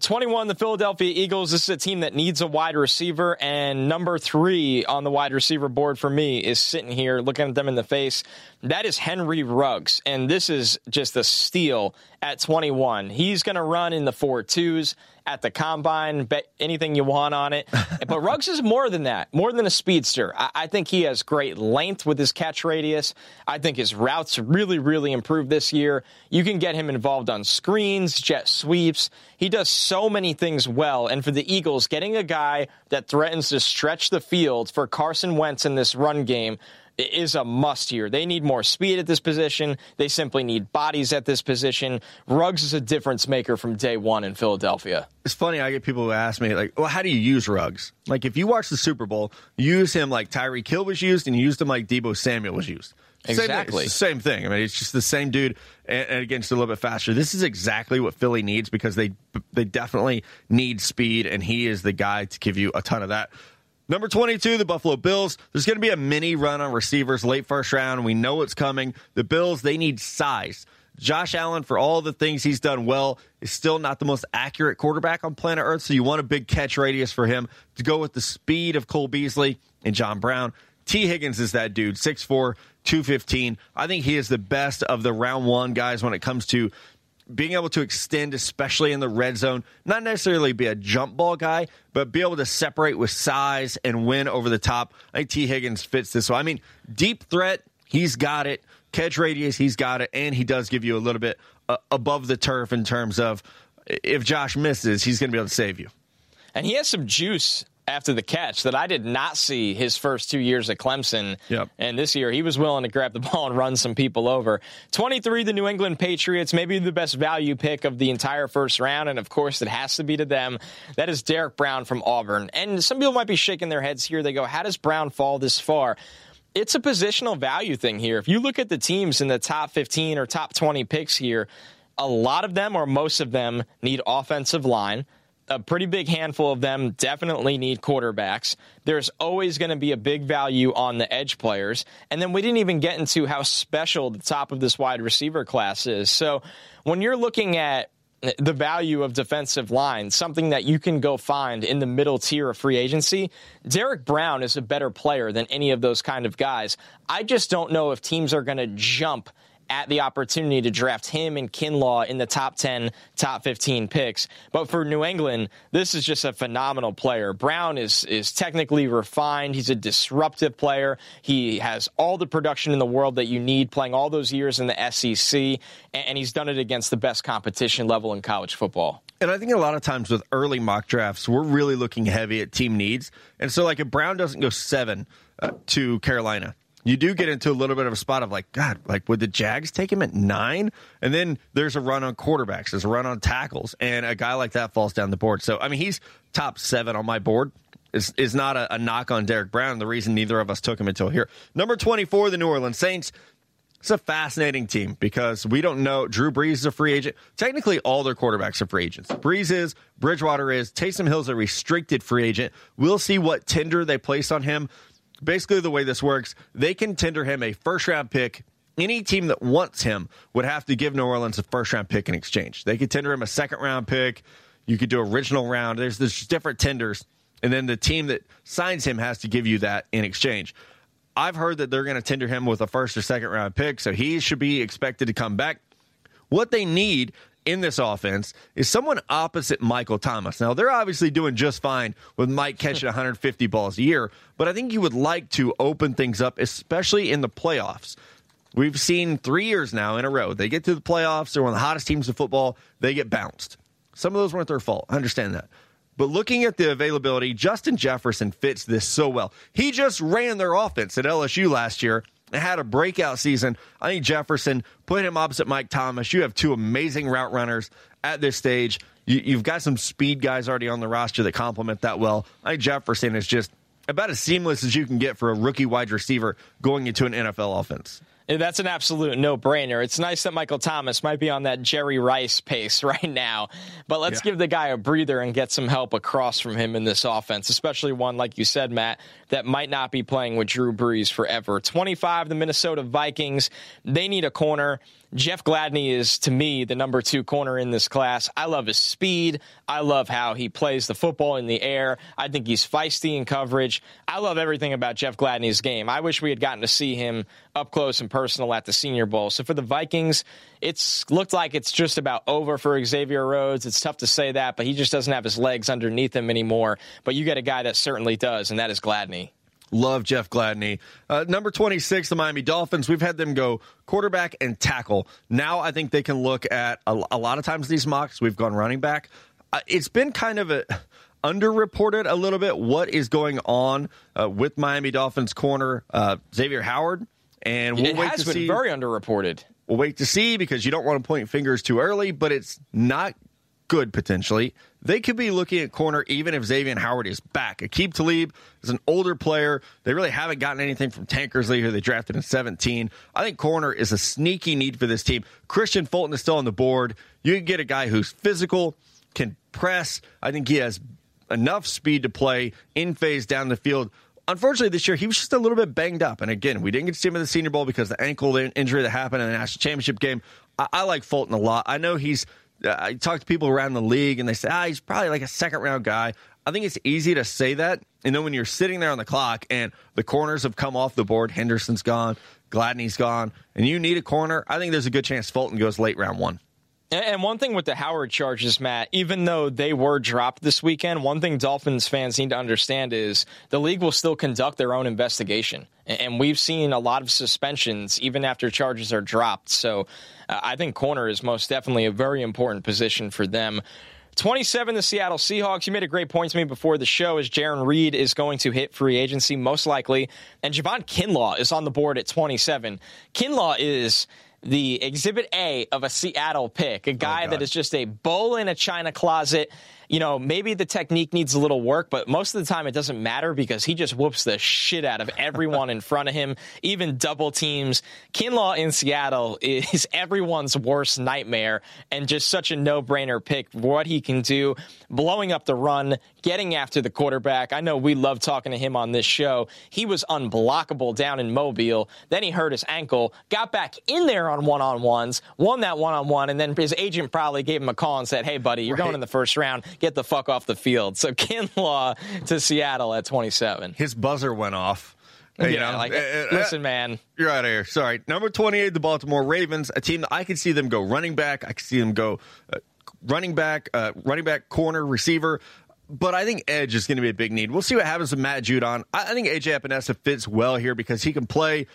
21, the Philadelphia Eagles. This is a team that needs a wide receiver, and number three on the wide receiver board for me is sitting here looking at them in the face. That is Henry Ruggs, and this is just a steal at 21. He's going to run in the four twos at the combine, bet anything you want on it. (laughs) but Ruggs is more than that, more than a speedster. I, I, think he has great length with his catch radius. I think his routes really, really improved this year. You can get him involved on screens, jet sweeps. He does so many things well. And for the Eagles, getting a guy that threatens to stretch the field for Carson Wentz in this run game is a must here. They need more speed at this position. They simply need bodies at this position. Ruggs is a difference maker from day one in Philadelphia. It's funny. I get people who ask me, like, well, how do you use Ruggs? Like, if you watch the Super Bowl, use him like Tyreek Hill was used and you used him like Deebo Samuel was used. Exactly. Same, same thing. I mean, it's just the same dude, and, and again, just a little bit faster. This is exactly what Philly needs because they they definitely need speed, and he is the guy to give you a ton of that. Number 22, the Buffalo Bills. There's going to be a mini run on receivers late first round. We know it's coming. The Bills, they need size. Josh Allen, for all the things he's done well, is still not the most accurate quarterback on planet Earth. So you want a big catch radius for him to go with the speed of Cole Beasley and John Brown. Tee Higgins is that dude, 6'4, 215. I think he is the best of the round one guys when it comes to being able to extend, especially in the red zone, not necessarily be a jump ball guy, but be able to separate with size and win over the top. I think Tee Higgins fits this. So, I mean, deep threat, he's got it. Catch radius, he's got it. And he does give you a little bit uh, above the turf in terms of if Josh misses, he's going to be able to save you. And he has some juice after the catch that I did not see his first two years at Clemson. Yep. And this year, he was willing to grab the (laughs) ball and run some people over. 23, the New England Patriots, maybe the best value pick of the entire first round. And of course, it has to be to them. That is Derrick Brown from Auburn. And some people might be shaking their heads here. They go, How does Brown fall this far? It's a positional value thing here. If you look at the teams in the top 15 or top 20 picks here, a lot of them or most of them need offensive line a pretty big handful of them definitely need quarterbacks. There's always going to be a big value on the edge players. And then we didn't even get into how special the top of this wide receiver class is. So when you're looking at the value of defensive line, something that you can go find in the middle tier of free agency, Derrick Brown is a better player than any of those kind of guys. I just don't know if teams are going to jump at the opportunity to draft him and Kinlaw in the top 10, top 15 picks. But for New England, this is just a phenomenal player. Brown is is technically refined. He's a disruptive player. He has all the production in the world that you need playing all those years in the SEC and he's done it against the best competition level in college football. And I think a lot of times with early mock drafts, we're really looking heavy at team needs. And so like if Brown doesn't go 7 uh, to Carolina, you do get into a little bit of a spot of like, God, like would the Jags take him at nine? And then there's a run on quarterbacks, there's a run on tackles, and a guy like that falls down the board. So I mean, he's top seven on my board. Is is not a, a knock on Derrick Brown. The reason neither of us took him until here. Number twenty four, the New Orleans Saints. It's a fascinating team because we don't know. Drew Brees is a free agent. Technically, all their quarterbacks are free agents. Brees is, Bridgewater is, Taysom Hill's a restricted free agent. We'll see what tender they place on him basically the way this works, they can tender him a first round pick. Any team that wants him would have to give New Orleans a first round pick in exchange. They could tender him a second round pick. You could do original round. There's there's different tenders, and then the team that signs him has to give you that in exchange. I've heard that they're going to tender him with a first or second round pick, so he should be expected to come back. What they need in this offense is someone opposite Michael Thomas. Now, they're obviously doing just fine with Mike catching (laughs) 150 balls a year, but I think you would like to open things up, especially in the playoffs. We've seen three years now in a row. They get to the playoffs, they're one of the hottest teams in football, they get bounced. Some of those weren't their fault. I understand that. But looking at the availability, Justin Jefferson fits this so well. He just ran their offense at LSU last year had a breakout season. I think Jefferson put him opposite Mike Thomas. You have two amazing route runners at this stage. You, have got some speed guys already on the roster that complement that well. I think Jefferson is just about as seamless as you can get for a rookie wide receiver going into an NFL offense. That's an absolute no brainer. It's nice that Michael Thomas might be on that Jerry Rice pace (laughs) right now, but let's yeah. give the guy a breather and get some help across from him in this offense, especially one, like you said, Matt, that might not be playing with Drew Brees forever. 25, the Minnesota Vikings, they need a corner. Jeff Gladney is, to me, the number two corner in this class. I love his speed. I love how he plays the football in the air. I think he's feisty in coverage. I love everything about Jeff Gladney's game. I wish we had gotten to see him up close and personal at the Senior Bowl. So for the Vikings, it's looked like it's just about over for Xavier Rhodes. It's tough to say that, but he just doesn't have his legs underneath him anymore. But you get a guy that certainly does, and that is Gladney. Love Jeff Gladney. Uh, number 26, the Miami Dolphins. We've had them go quarterback and tackle. Now I think they can look at a, a lot of times these mocks. We've gone running back. Uh, it's been kind of a (laughs) underreported a little bit what is going on uh, with Miami Dolphins corner uh, Xavier Howard. And we'll it wait has to been see. very underreported. We'll wait to see because you don't want to point fingers too early, but it's not good potentially. They could be looking at corner even if Xavier Howard is back. Aqib Talib is an older player. They really haven't gotten anything from Tankersley, who they drafted in 17. I think corner is a sneaky need for this team. Kristian Fulton is still on the board. You can get a guy who's physical, can press. I think he has enough speed to play in phase down the field unfortunately, this year he was just a little bit banged up. And again, we didn't get to see him in the Senior Bowl because the ankle injury that happened in the national championship game. I, I like Fulton a lot. I know he's. I talk to people around the league, and they say, ah, he's probably like a second round guy. I think it's easy to say that. And then when you're sitting there on the clock and the corners have come off the board, Henderson's gone, Gladney's gone, and you need a corner, I think there's a good chance Fulton goes late round one. And one thing with the Howard charges, Matt, even though they were dropped this weekend, one thing Dolphins fans need to understand is the league will still conduct their own investigation. And we've seen a lot of suspensions even after charges are dropped. So uh, I think corner is most definitely a very important position for them. 27, the Seattle Seahawks. You made a great point to me before the show as Jarran Reed is going to hit free agency, most likely. And Javon Kinlaw is on the board at 27. Kinlaw is the exhibit A of a Seattle pick, a guy oh that is just a bull in a china closet you know, maybe the technique needs a little work, but most of the time it doesn't matter because he just whoops the shit out of everyone in front of him, even double teams. Kinlaw in Seattle is everyone's worst nightmare and just such a no brainer pick. What he can do, blowing up the run, getting after the quarterback. I know we love talking to him on this show. He was unblockable down in Mobile. Then he hurt his ankle, got back in there on one on ones, won that one on one, and then his agent probably gave him a call and said, Hey, buddy, you're right. going in the first round get the fuck off the field. So Kinlaw to Seattle at 27. His buzzer went off. You yeah, know, like, uh, listen, man. You're out of here. Sorry. Number 28, the Baltimore Ravens, a team that I can see them go running back. I can see them go uh, running back, uh, running back, corner, receiver. But I think edge is going to be a big need. We'll see what happens with Matt Judon. I, I think AJ Epenesa fits well here because he can play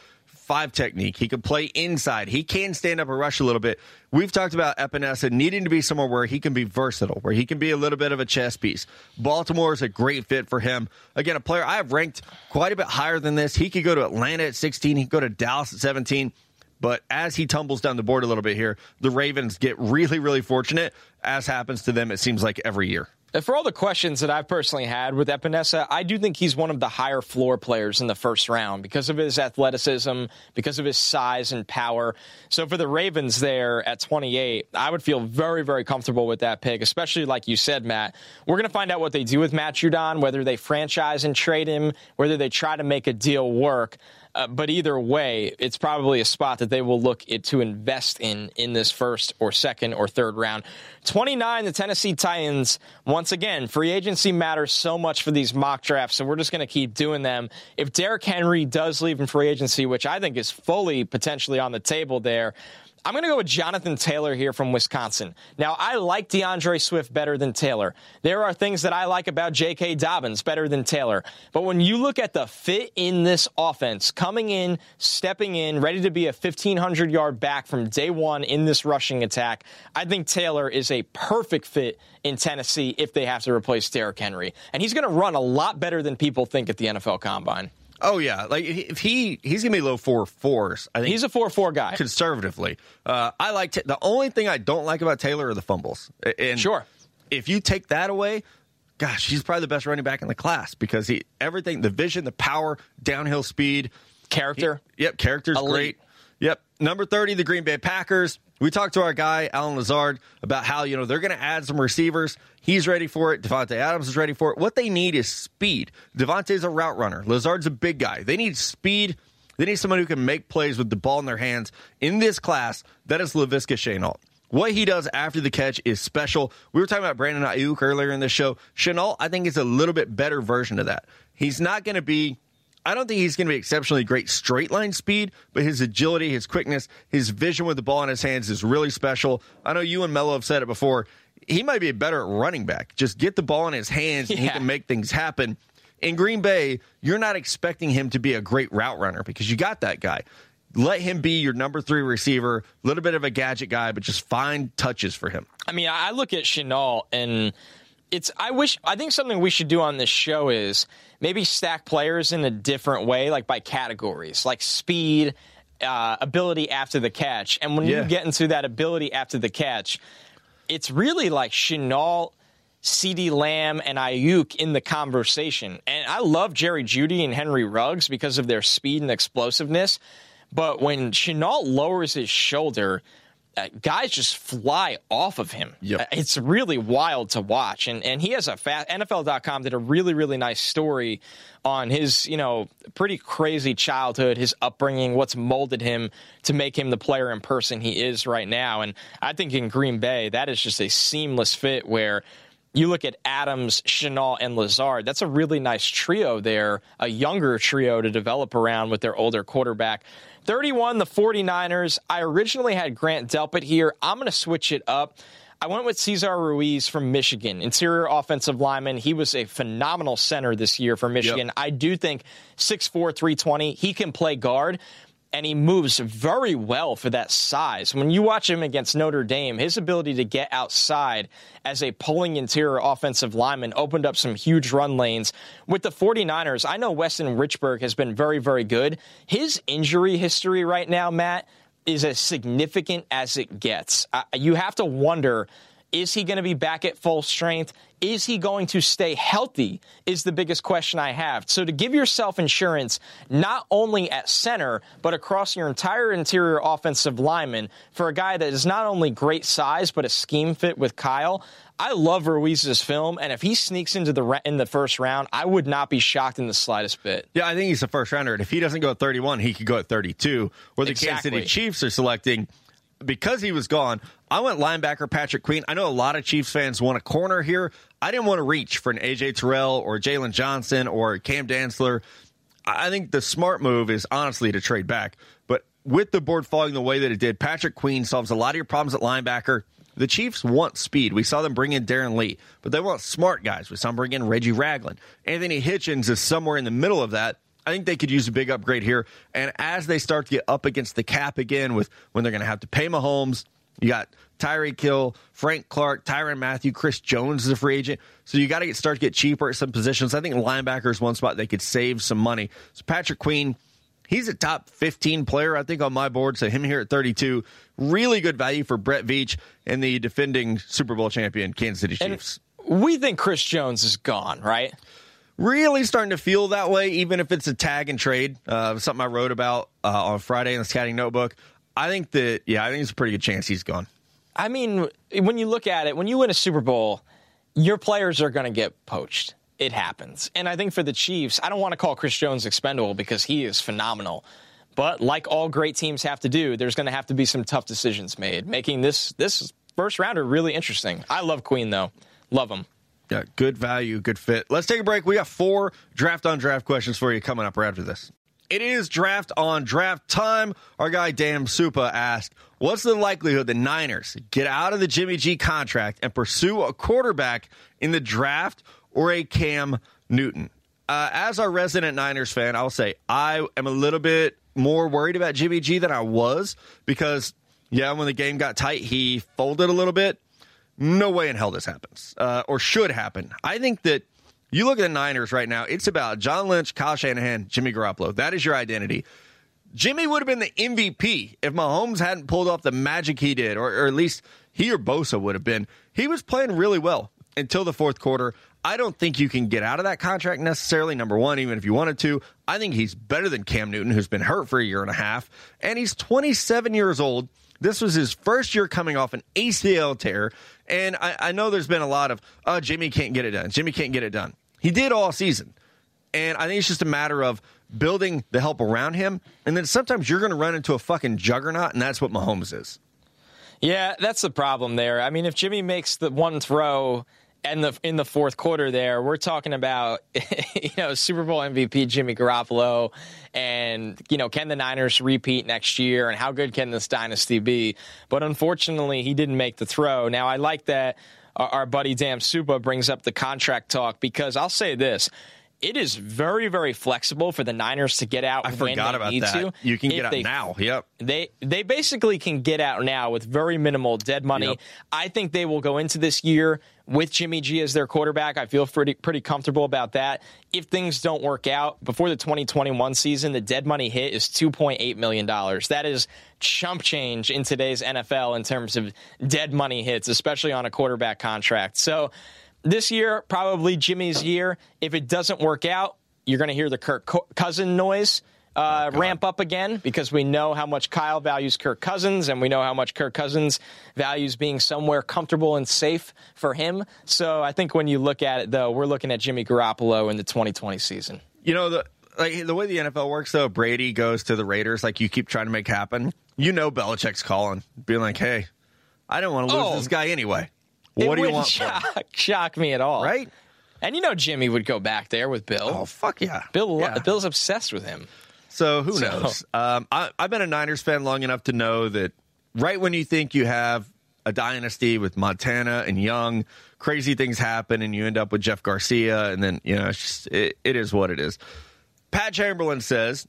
five technique. He can play inside. He can stand up and rush a little bit. We've talked about Epenesa needing to be somewhere where he can be versatile, where he can be a little bit of a chess piece. Baltimore is a great fit for him. Again, a player I have ranked quite a bit higher than this. He could go to Atlanta at 16. He could go to Dallas at 17. But as he tumbles down the board a little bit here, the Ravens get really, really fortunate, as happens to them, it seems like every year. For all the questions that I've personally had with Epenesa, I do think he's one of the higher floor players in the first round because of his athleticism, because of his size and power. So for the Ravens there at 28, I would feel very, very comfortable with that pick, especially like you said, Matt. We're going to find out what they do with Matt Judon, whether they franchise and trade him, whether they try to make a deal work. Uh, but either way, it's probably a spot that they will look to invest in in this first or second or third round. 29, the Tennessee Titans. Once again, free agency matters so much for these mock drafts, so we're just going to keep doing them. If Derrick Henry does leave in free agency, which I think is fully potentially on the table there, I'm going to go with Jonathan Taylor here from Wisconsin. Now, I like D'Andre Swift better than Taylor. There are things that I like about J.K. Dobbins better than Taylor. But when you look at the fit in this offense, coming in, stepping in, ready to be a 1,500 yard back from day one in this rushing attack, I think Taylor is a perfect fit in Tennessee if they have to replace Derrick Henry. And he's going to run a lot better than people think at the NFL Combine. Oh yeah, like if he he's gonna be low four fours. I think he's a four four guy conservatively. Uh, I like t- the only thing I don't like about Taylor are the fumbles. And sure, if you take that away, gosh, he's probably the best running back in the class because he everything the vision, the power, downhill speed, character. He, yep, character's Elite. great. Yep, number thirty, the Green Bay Packers. We talked to our guy Allen Lazard about how you know they're going to add some receivers. He's ready for it. Davante Adams is ready for it. What they need is speed. Davante's a route runner. Lazard's a big guy. They need speed. They need someone who can make plays with the ball in their hands. In this class, that is Laviska Shenault. What he does after the catch is special. We were talking about Brandon Aiyuk earlier in the show. Shenault, I think, is a little bit better version of that. He's not going to be I don't think he's going to be exceptionally great straight line speed, but his agility, his quickness, his vision with the ball in his hands is really special. I know you and Mello have said it before. He might be better at running back. Just get the ball in his hands and yeah. he can make things happen. In Green Bay, you're not expecting him to be a great route runner because you got that guy. Let him be your number three receiver, a little bit of a gadget guy, but just find touches for him. I mean, I look at Shenault and it's I wish I think something we should do on this show is maybe stack players in a different way, like by categories, like speed, uh, ability after the catch. And when yeah. you get into that ability after the catch, it's really like Shenault, CeeDee Lamb, and Aiyuk in the conversation. And I love Jerry Jeudy and Henry Ruggs because of their speed and explosiveness. But when Shenault lowers his shoulder, guys just fly off of him. Yep. Uh, It's really wild to watch. And and he has a fast NFL.com did a really really nice story on his, you know, pretty crazy childhood, his upbringing, what's molded him to make him the player and person he is right now. And I think in Green Bay, that is just a seamless fit where you look at Adams, Shenault, and Lazard. That's a really nice trio there, a younger trio to develop around with their older quarterback. 31, the 49ers. I originally had Grant Delpit here. I'm going to switch it up. I went with Cesar Ruiz from Michigan, interior offensive lineman. He was a phenomenal center this year for Michigan. I do think 6'4, 320, he can play guard and he moves very well for that size. When you watch him against Notre Dame, his ability to get outside as a pulling interior offensive lineman opened up some huge run lanes. With the 49ers, I know Weston Richburg has been very, very good. His injury history right now, Matt, is as significant as it gets. You have to wonder is he going to be back at full strength? Is he going to stay healthy? Is the biggest question I have. So, to give yourself insurance, not only at center, but across your entire interior offensive lineman for a guy that is not only great size, but a scheme fit with Kyle. I love Ruiz's film, and if he sneaks into the in the first round, I would not be shocked in the slightest bit. Yeah, I think he's a first rounder. And if he doesn't go at 31, he could go at 32. Where the Kansas City Chiefs are selecting, because he was gone, I went linebacker Patrick Queen. I know a lot of Chiefs fans want a corner here. I didn't want to reach for an AJ Terrell or Jaylon Johnson or Cam Dantzler. I think the smart move is honestly to trade back. But with the board falling the way that it did, Patrick Queen solves a lot of your problems at linebacker. The Chiefs want speed. We saw them bring in Darron Lee, but they want smart guys. We saw them bring in Reggie Ragland. Anthony Hitchens is somewhere in the middle of that. I think they could use a big upgrade here. And as they start to get up against the cap again, with when they're going to have to pay Mahomes, you got Tyreek Hill, Frank Clark, Tyrann Mathieu, Chris Jones is a free agent. So you got to get start to get cheaper at some positions. I think linebacker is one spot they could save some money. So Patrick Queen, he's a top 15 player, I think, on my board. So him here at 32, really good value for Brett Veach and the defending Super Bowl champion Kansas City Chiefs. We think Chris Jones is gone, right? Really starting to feel that way, even if it's a tag and trade. Uh, something I wrote about uh, on Friday in the scouting notebook. I think that, yeah, I think it's a pretty good chance he's gone. I mean, when you look at it, when you win a Super Bowl, your players are going to get poached. It happens. And I think for the Chiefs, I don't want to call Chris Jones expendable because he is phenomenal. But like all great teams have to do, there's going to have to be some tough decisions made, making this this first rounder really interesting. I love Queen though. Love him. Yeah, good value, good fit. Let's take a break. We got four draft on draft questions for you coming up right after this. It is draft on draft time. Our guy Dan Supa asked, What's the likelihood the Niners get out of the Jimmy G contract and pursue a quarterback in the draft or a Cam Newton? Uh, as our resident Niners fan, I'll say I am a little bit more worried about Jimmy G than I was because, yeah, when the game got tight, he folded a little bit no way in hell this happens uh, or should happen. I think that you look at the Niners right now, it's about John Lynch, Kyle Shanahan, Jimmy Garoppolo. That is your identity. Jimmy would have been the MVP if Mahomes hadn't pulled off the magic he did, or, or at least he or Bosa would have been. He was playing really well until the fourth quarter. I don't think you can get out of that contract necessarily, number one, even if you wanted to. I think he's better than Cam Newton, who's been hurt for a year and a half, and he's 27 years old. This was his first year coming off an ACL tear. And I, I know there's been a lot of, oh, Jimmy can't get it done. Jimmy can't get it done. He did all season. And I think it's just a matter of building the help around him. And then sometimes you're going to run into a fucking juggernaut, and that's what Mahomes is. Yeah, that's the problem there. I mean, if Jimmy makes the one throw and the in the fourth quarter there, we're talking about (laughs) you know Super Bowl MVP Jimmy Garoppolo, and you know can the Niners repeat next year, and how good can this dynasty be? But unfortunately, he didn't make the throw. Now I like that our, our buddy Dan Supa brings up the contract talk because I'll say this. It is very, very flexible for the Niners to get out. I forgot they about need that. To, you can if get out they now. Yep. they they basically can get out now with very minimal dead money. Yep. I think they will go into this year with Jimmy G as their quarterback. I feel pretty pretty comfortable about that. If things don't work out before the 2021 season, the dead money hit is 2.8 million dollars. That is chump change in today's NFL in terms of dead money hits, especially on a quarterback contract. So this year probably Jimmy's year. If it doesn't work out, you're going to hear the Kirk Cousin noise. uh, ramp up again because we know how much Kyle values Kirk Cousins and we know how much Kirk Cousins values being somewhere comfortable and safe for him. So I think when you look at it, though, we're looking at Jimmy Garoppolo in the 2020 season. You know the like the way the NFL works though. Brady goes to the Raiders, like you keep trying to make happen. You know Belichick's calling, being like, "Hey, I don't want to lose Oh. this guy anyway. It What do you want?" (laughs) for him?" shock, shock me at all. Right? And you know Jimmy would go back there with Bill. Oh fuck yeah, Bill Yeah. Bill's obsessed with him. So who So- knows? Um, I, I've been a Niners fan long enough to know that right when you think you have a dynasty with Montana and Young, crazy things happen, and you end up with Jeff Garcia, and then you know it's just, it, it is what it is. Pat Chamberlain says,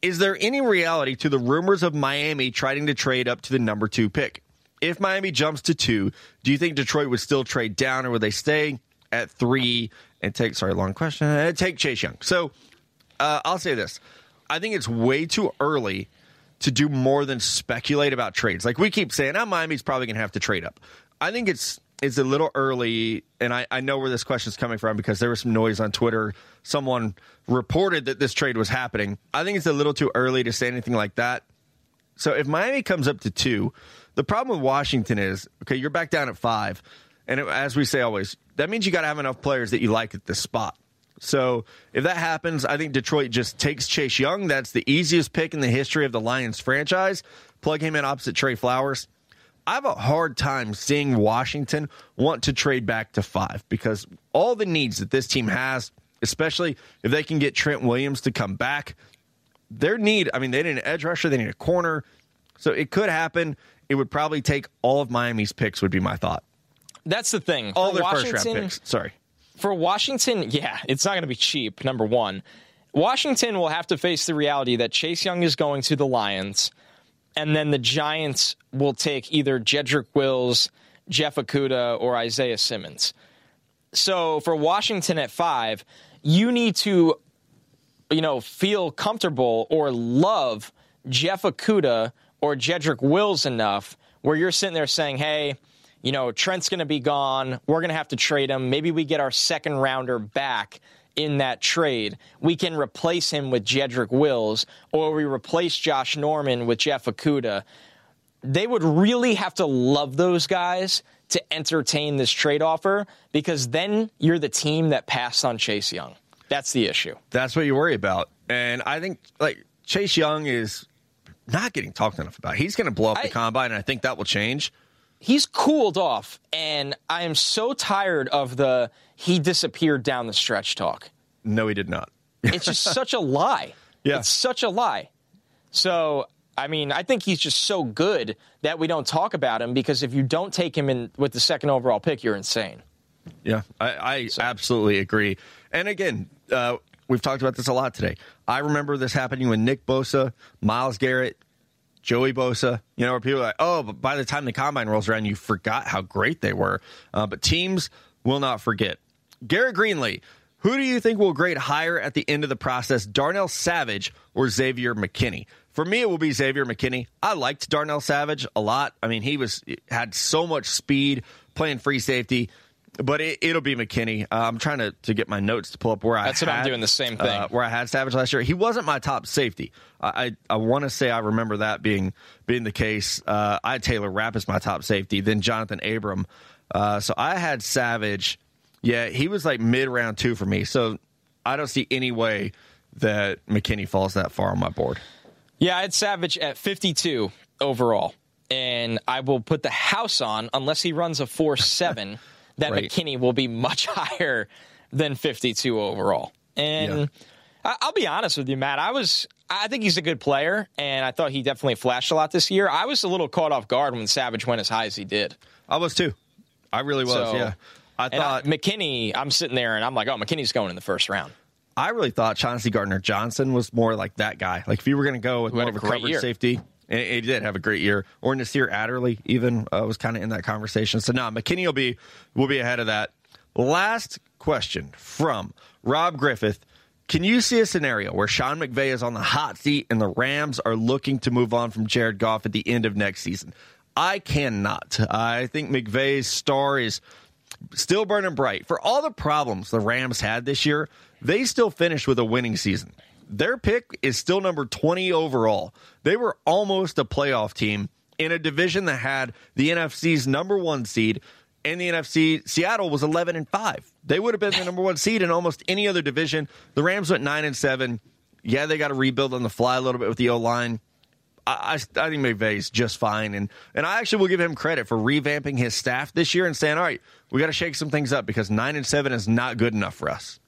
"Is there any reality to the rumors of Miami trying to trade up to the number two pick? If Miami jumps to two, do you think Detroit would still trade down, or would they stay at three and take? Sorry, long question. And take Chase Young. So." uh, I'll say this. I think it's way too early to do more than speculate about trades. Like we keep saying, oh, Miami's probably going to have to trade up. I think it's it's a little early, and I, I know where this question is coming from because there was some noise on Twitter. Someone reported that this trade was happening. I think it's a little too early to say anything like that. So if Miami comes up to two, the problem with Washington is okay, you're back down at five, and as we say always, that means you got to have enough players that you like at this spot. So if that happens, I think Detroit just takes Chase Young. That's the easiest pick in the history of the Lions franchise. Plug him in opposite Trey Flowers. I have a hard time seeing Washington want to trade back to five because all the needs that this team has, especially if they can get Trent Williams to come back, their need, I mean, they need an edge rusher, they need a corner. So it could happen. It would probably take all of Miami's picks, would be my thought. That's the thing. All For their first round Washington- picks. Sorry. for Washington, yeah, it's not going to be cheap, number one. Washington will have to face the reality that Chase Young is going to the Lions, and then the Giants will take either Jedrick Wills, Jeff Okudah, or Isaiah Simmons. So for Washington at five, you need to, you know, feel comfortable or love Jeff Okudah or Jedrick Wills enough where you're sitting there saying, hey, you know, Trent's going to be gone. We're going to have to trade him. Maybe we get our second rounder back in that trade. We can replace him with Jedrick Wills, or we replace Josh Norman with Jeff Okudah. They would really have to love those guys to entertain this trade offer because then you're the team that passed on Chase Young. That's the issue. That's what you worry about. And I think like Chase Young is not getting talked enough about. He's going to blow up I- the combine, and I think that will change. he's cooled off, and I am so tired of the he disappeared down the stretch talk. No, he did not. It's just (laughs) such a lie. Yeah. It's such a lie. So, I mean, I think he's just so good that we don't talk about him because if you don't take him in with the second overall pick, you're insane. Yeah, I, I absolutely agree. And again, uh, we've talked about this a lot today. I remember this happening with Nick Bosa, Myles Garrett, Joey Bosa. You know, where people are like, oh, but by the time the combine rolls around, you forgot how great they were. Uh, but teams will not forget. Garrett Greenlee, who do you think will grade higher at the end of the process, Darnell Savage or Xavier McKinney? For me, it will be Xavier McKinney. I liked Darnell Savage a lot. I mean, he was had so much speed playing free safety, but it, it'll be McKinney. Uh, I'm trying to, to get my notes to pull up where I. That's what I'm had, doing, the same thing. uh, where I had Savage last year. He wasn't my top safety. I I, I want to say I remember that being being the case. Uh, I had Taylor Rapp as my top safety, then Jonathan Abram. Uh, so I had Savage. Yeah, he was like mid round two for me. So I don't see any way that McKinney falls that far on my board. Yeah, I had Savage at 52 overall, and I will put the house on unless he runs a 4 7 (laughs) that Right. McKinney will be much (laughs) higher than 52 overall. And Yeah. I- I'll be honest with you, Matt. I was. I think he's a good player, and I thought he definitely flashed a lot this year. I was a little caught off guard when Savage went as high as he did. I was too. I really was. So- yeah. I And I, thought McKinney, I'm sitting there and I'm like, oh, McKinney's going in the first round. I really thought Chauncey Gardner Johnson was more like that guy. Like if you were going to go with more a of a coverage year. safety, and he did have a great year. Or Nasir Adderley even uh, was kind of in that conversation. So now McKinney will be will be ahead of that. Last question from Rob Griffith. Can you see a scenario where Sean McVay is on the hot seat and the Rams are looking to move on from Jared Goff at the end of next season? I cannot. I think McVay's star is still burning bright. For all the problems the Rams had this year, they still finished with a winning season. Their pick is still number 20 overall. They were almost a playoff team in a division that had the NFC's number one seed. And the NFC, Seattle was 11 and 5. They would have been the number one seed in almost any other division. The Rams went 9 and 7. Yeah, they got to rebuild on the fly a little bit with the O line. I, I, I think McVay's just fine. And, and I actually will give him credit for revamping his staff this year and saying, all right, we got to shake some things up because 9 and 7 is not good enough for us.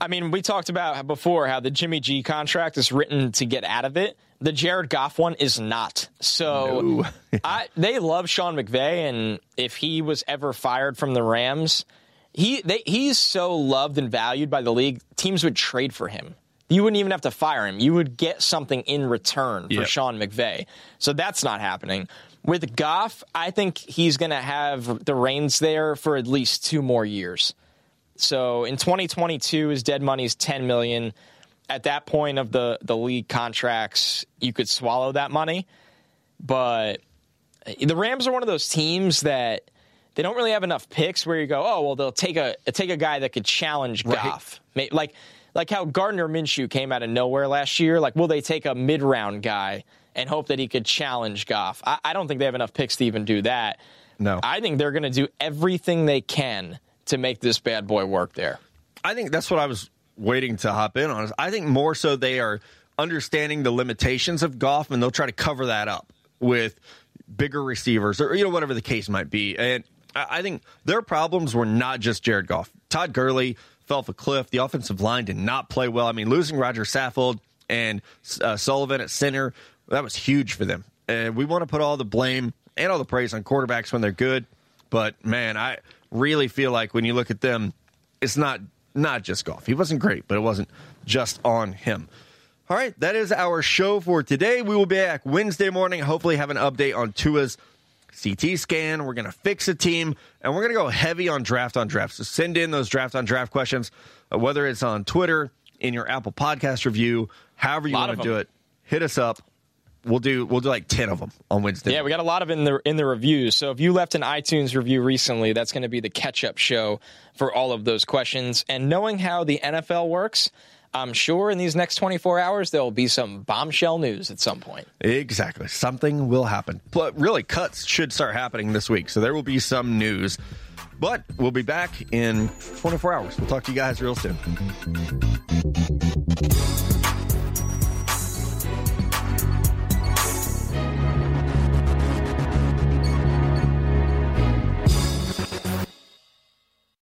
I mean, we talked about before how the Jimmy G contract is written to get out of it. The Jared Goff one is not. So No. (laughs) I, they love Sean McVay, and if he was ever fired from the Rams, he they, he's so loved and valued by the league. Teams would trade for him. You wouldn't even have to fire him. You would get something in return for Yep. Sean McVay. So that's not happening. With Goff, I think he's going to have the reins there for at least two more years. So in 2022, his dead money is 10 million. At that point of the the league contracts, you could swallow that money. But eh, the Rams are one of those teams that they don't really have enough picks where you go, oh well, they'll take a take a guy that could challenge Goff, Ma- like like how Gardner Minshew came out of nowhere last year. Like, will they take a mid round guy and hope that he could challenge Goff? I, I don't think they have enough picks to even do that. No. I think they're going to do everything they can to make this bad boy work there. I think that's what I was waiting to hop in on. I think more so they are understanding the limitations of Goff, and they'll try to cover that up with bigger receivers or you know whatever the case might be. And I think their problems were not just Jared Goff. Todd Gurley fell off a cliff. The offensive line did not play well. I mean, losing Roger Saffold and uh, Sullivan at center that was huge for them. And we want to put all the blame and all the praise on quarterbacks when they're good. But man, I really feel like when you look at them, it's not not just Goff. He wasn't great, but it wasn't just on him. All right, that is our show for today. We will be back Wednesday morning. Hopefully, have an update on Tua's CT scan. We're going to fix a team, and we're going to go heavy on draft on draft. So send in those draft on draft questions, uh, whether it's on Twitter, in your Apple Podcast review, however you want to do it. Hit us up. We'll do we'll do like ten of them on Wednesday. Yeah, we got a lot of in the in the reviews. So if you left an iTunes review recently, that's going to be the catch up show for all of those questions. And knowing how the NFL works, I'm sure in these next 24 hours there will be some bombshell news at some point. Exactly. Something will happen. But really, cuts should start happening this week. So there will be some news. But we'll be back in 24 hours. We'll talk to you guys real soon.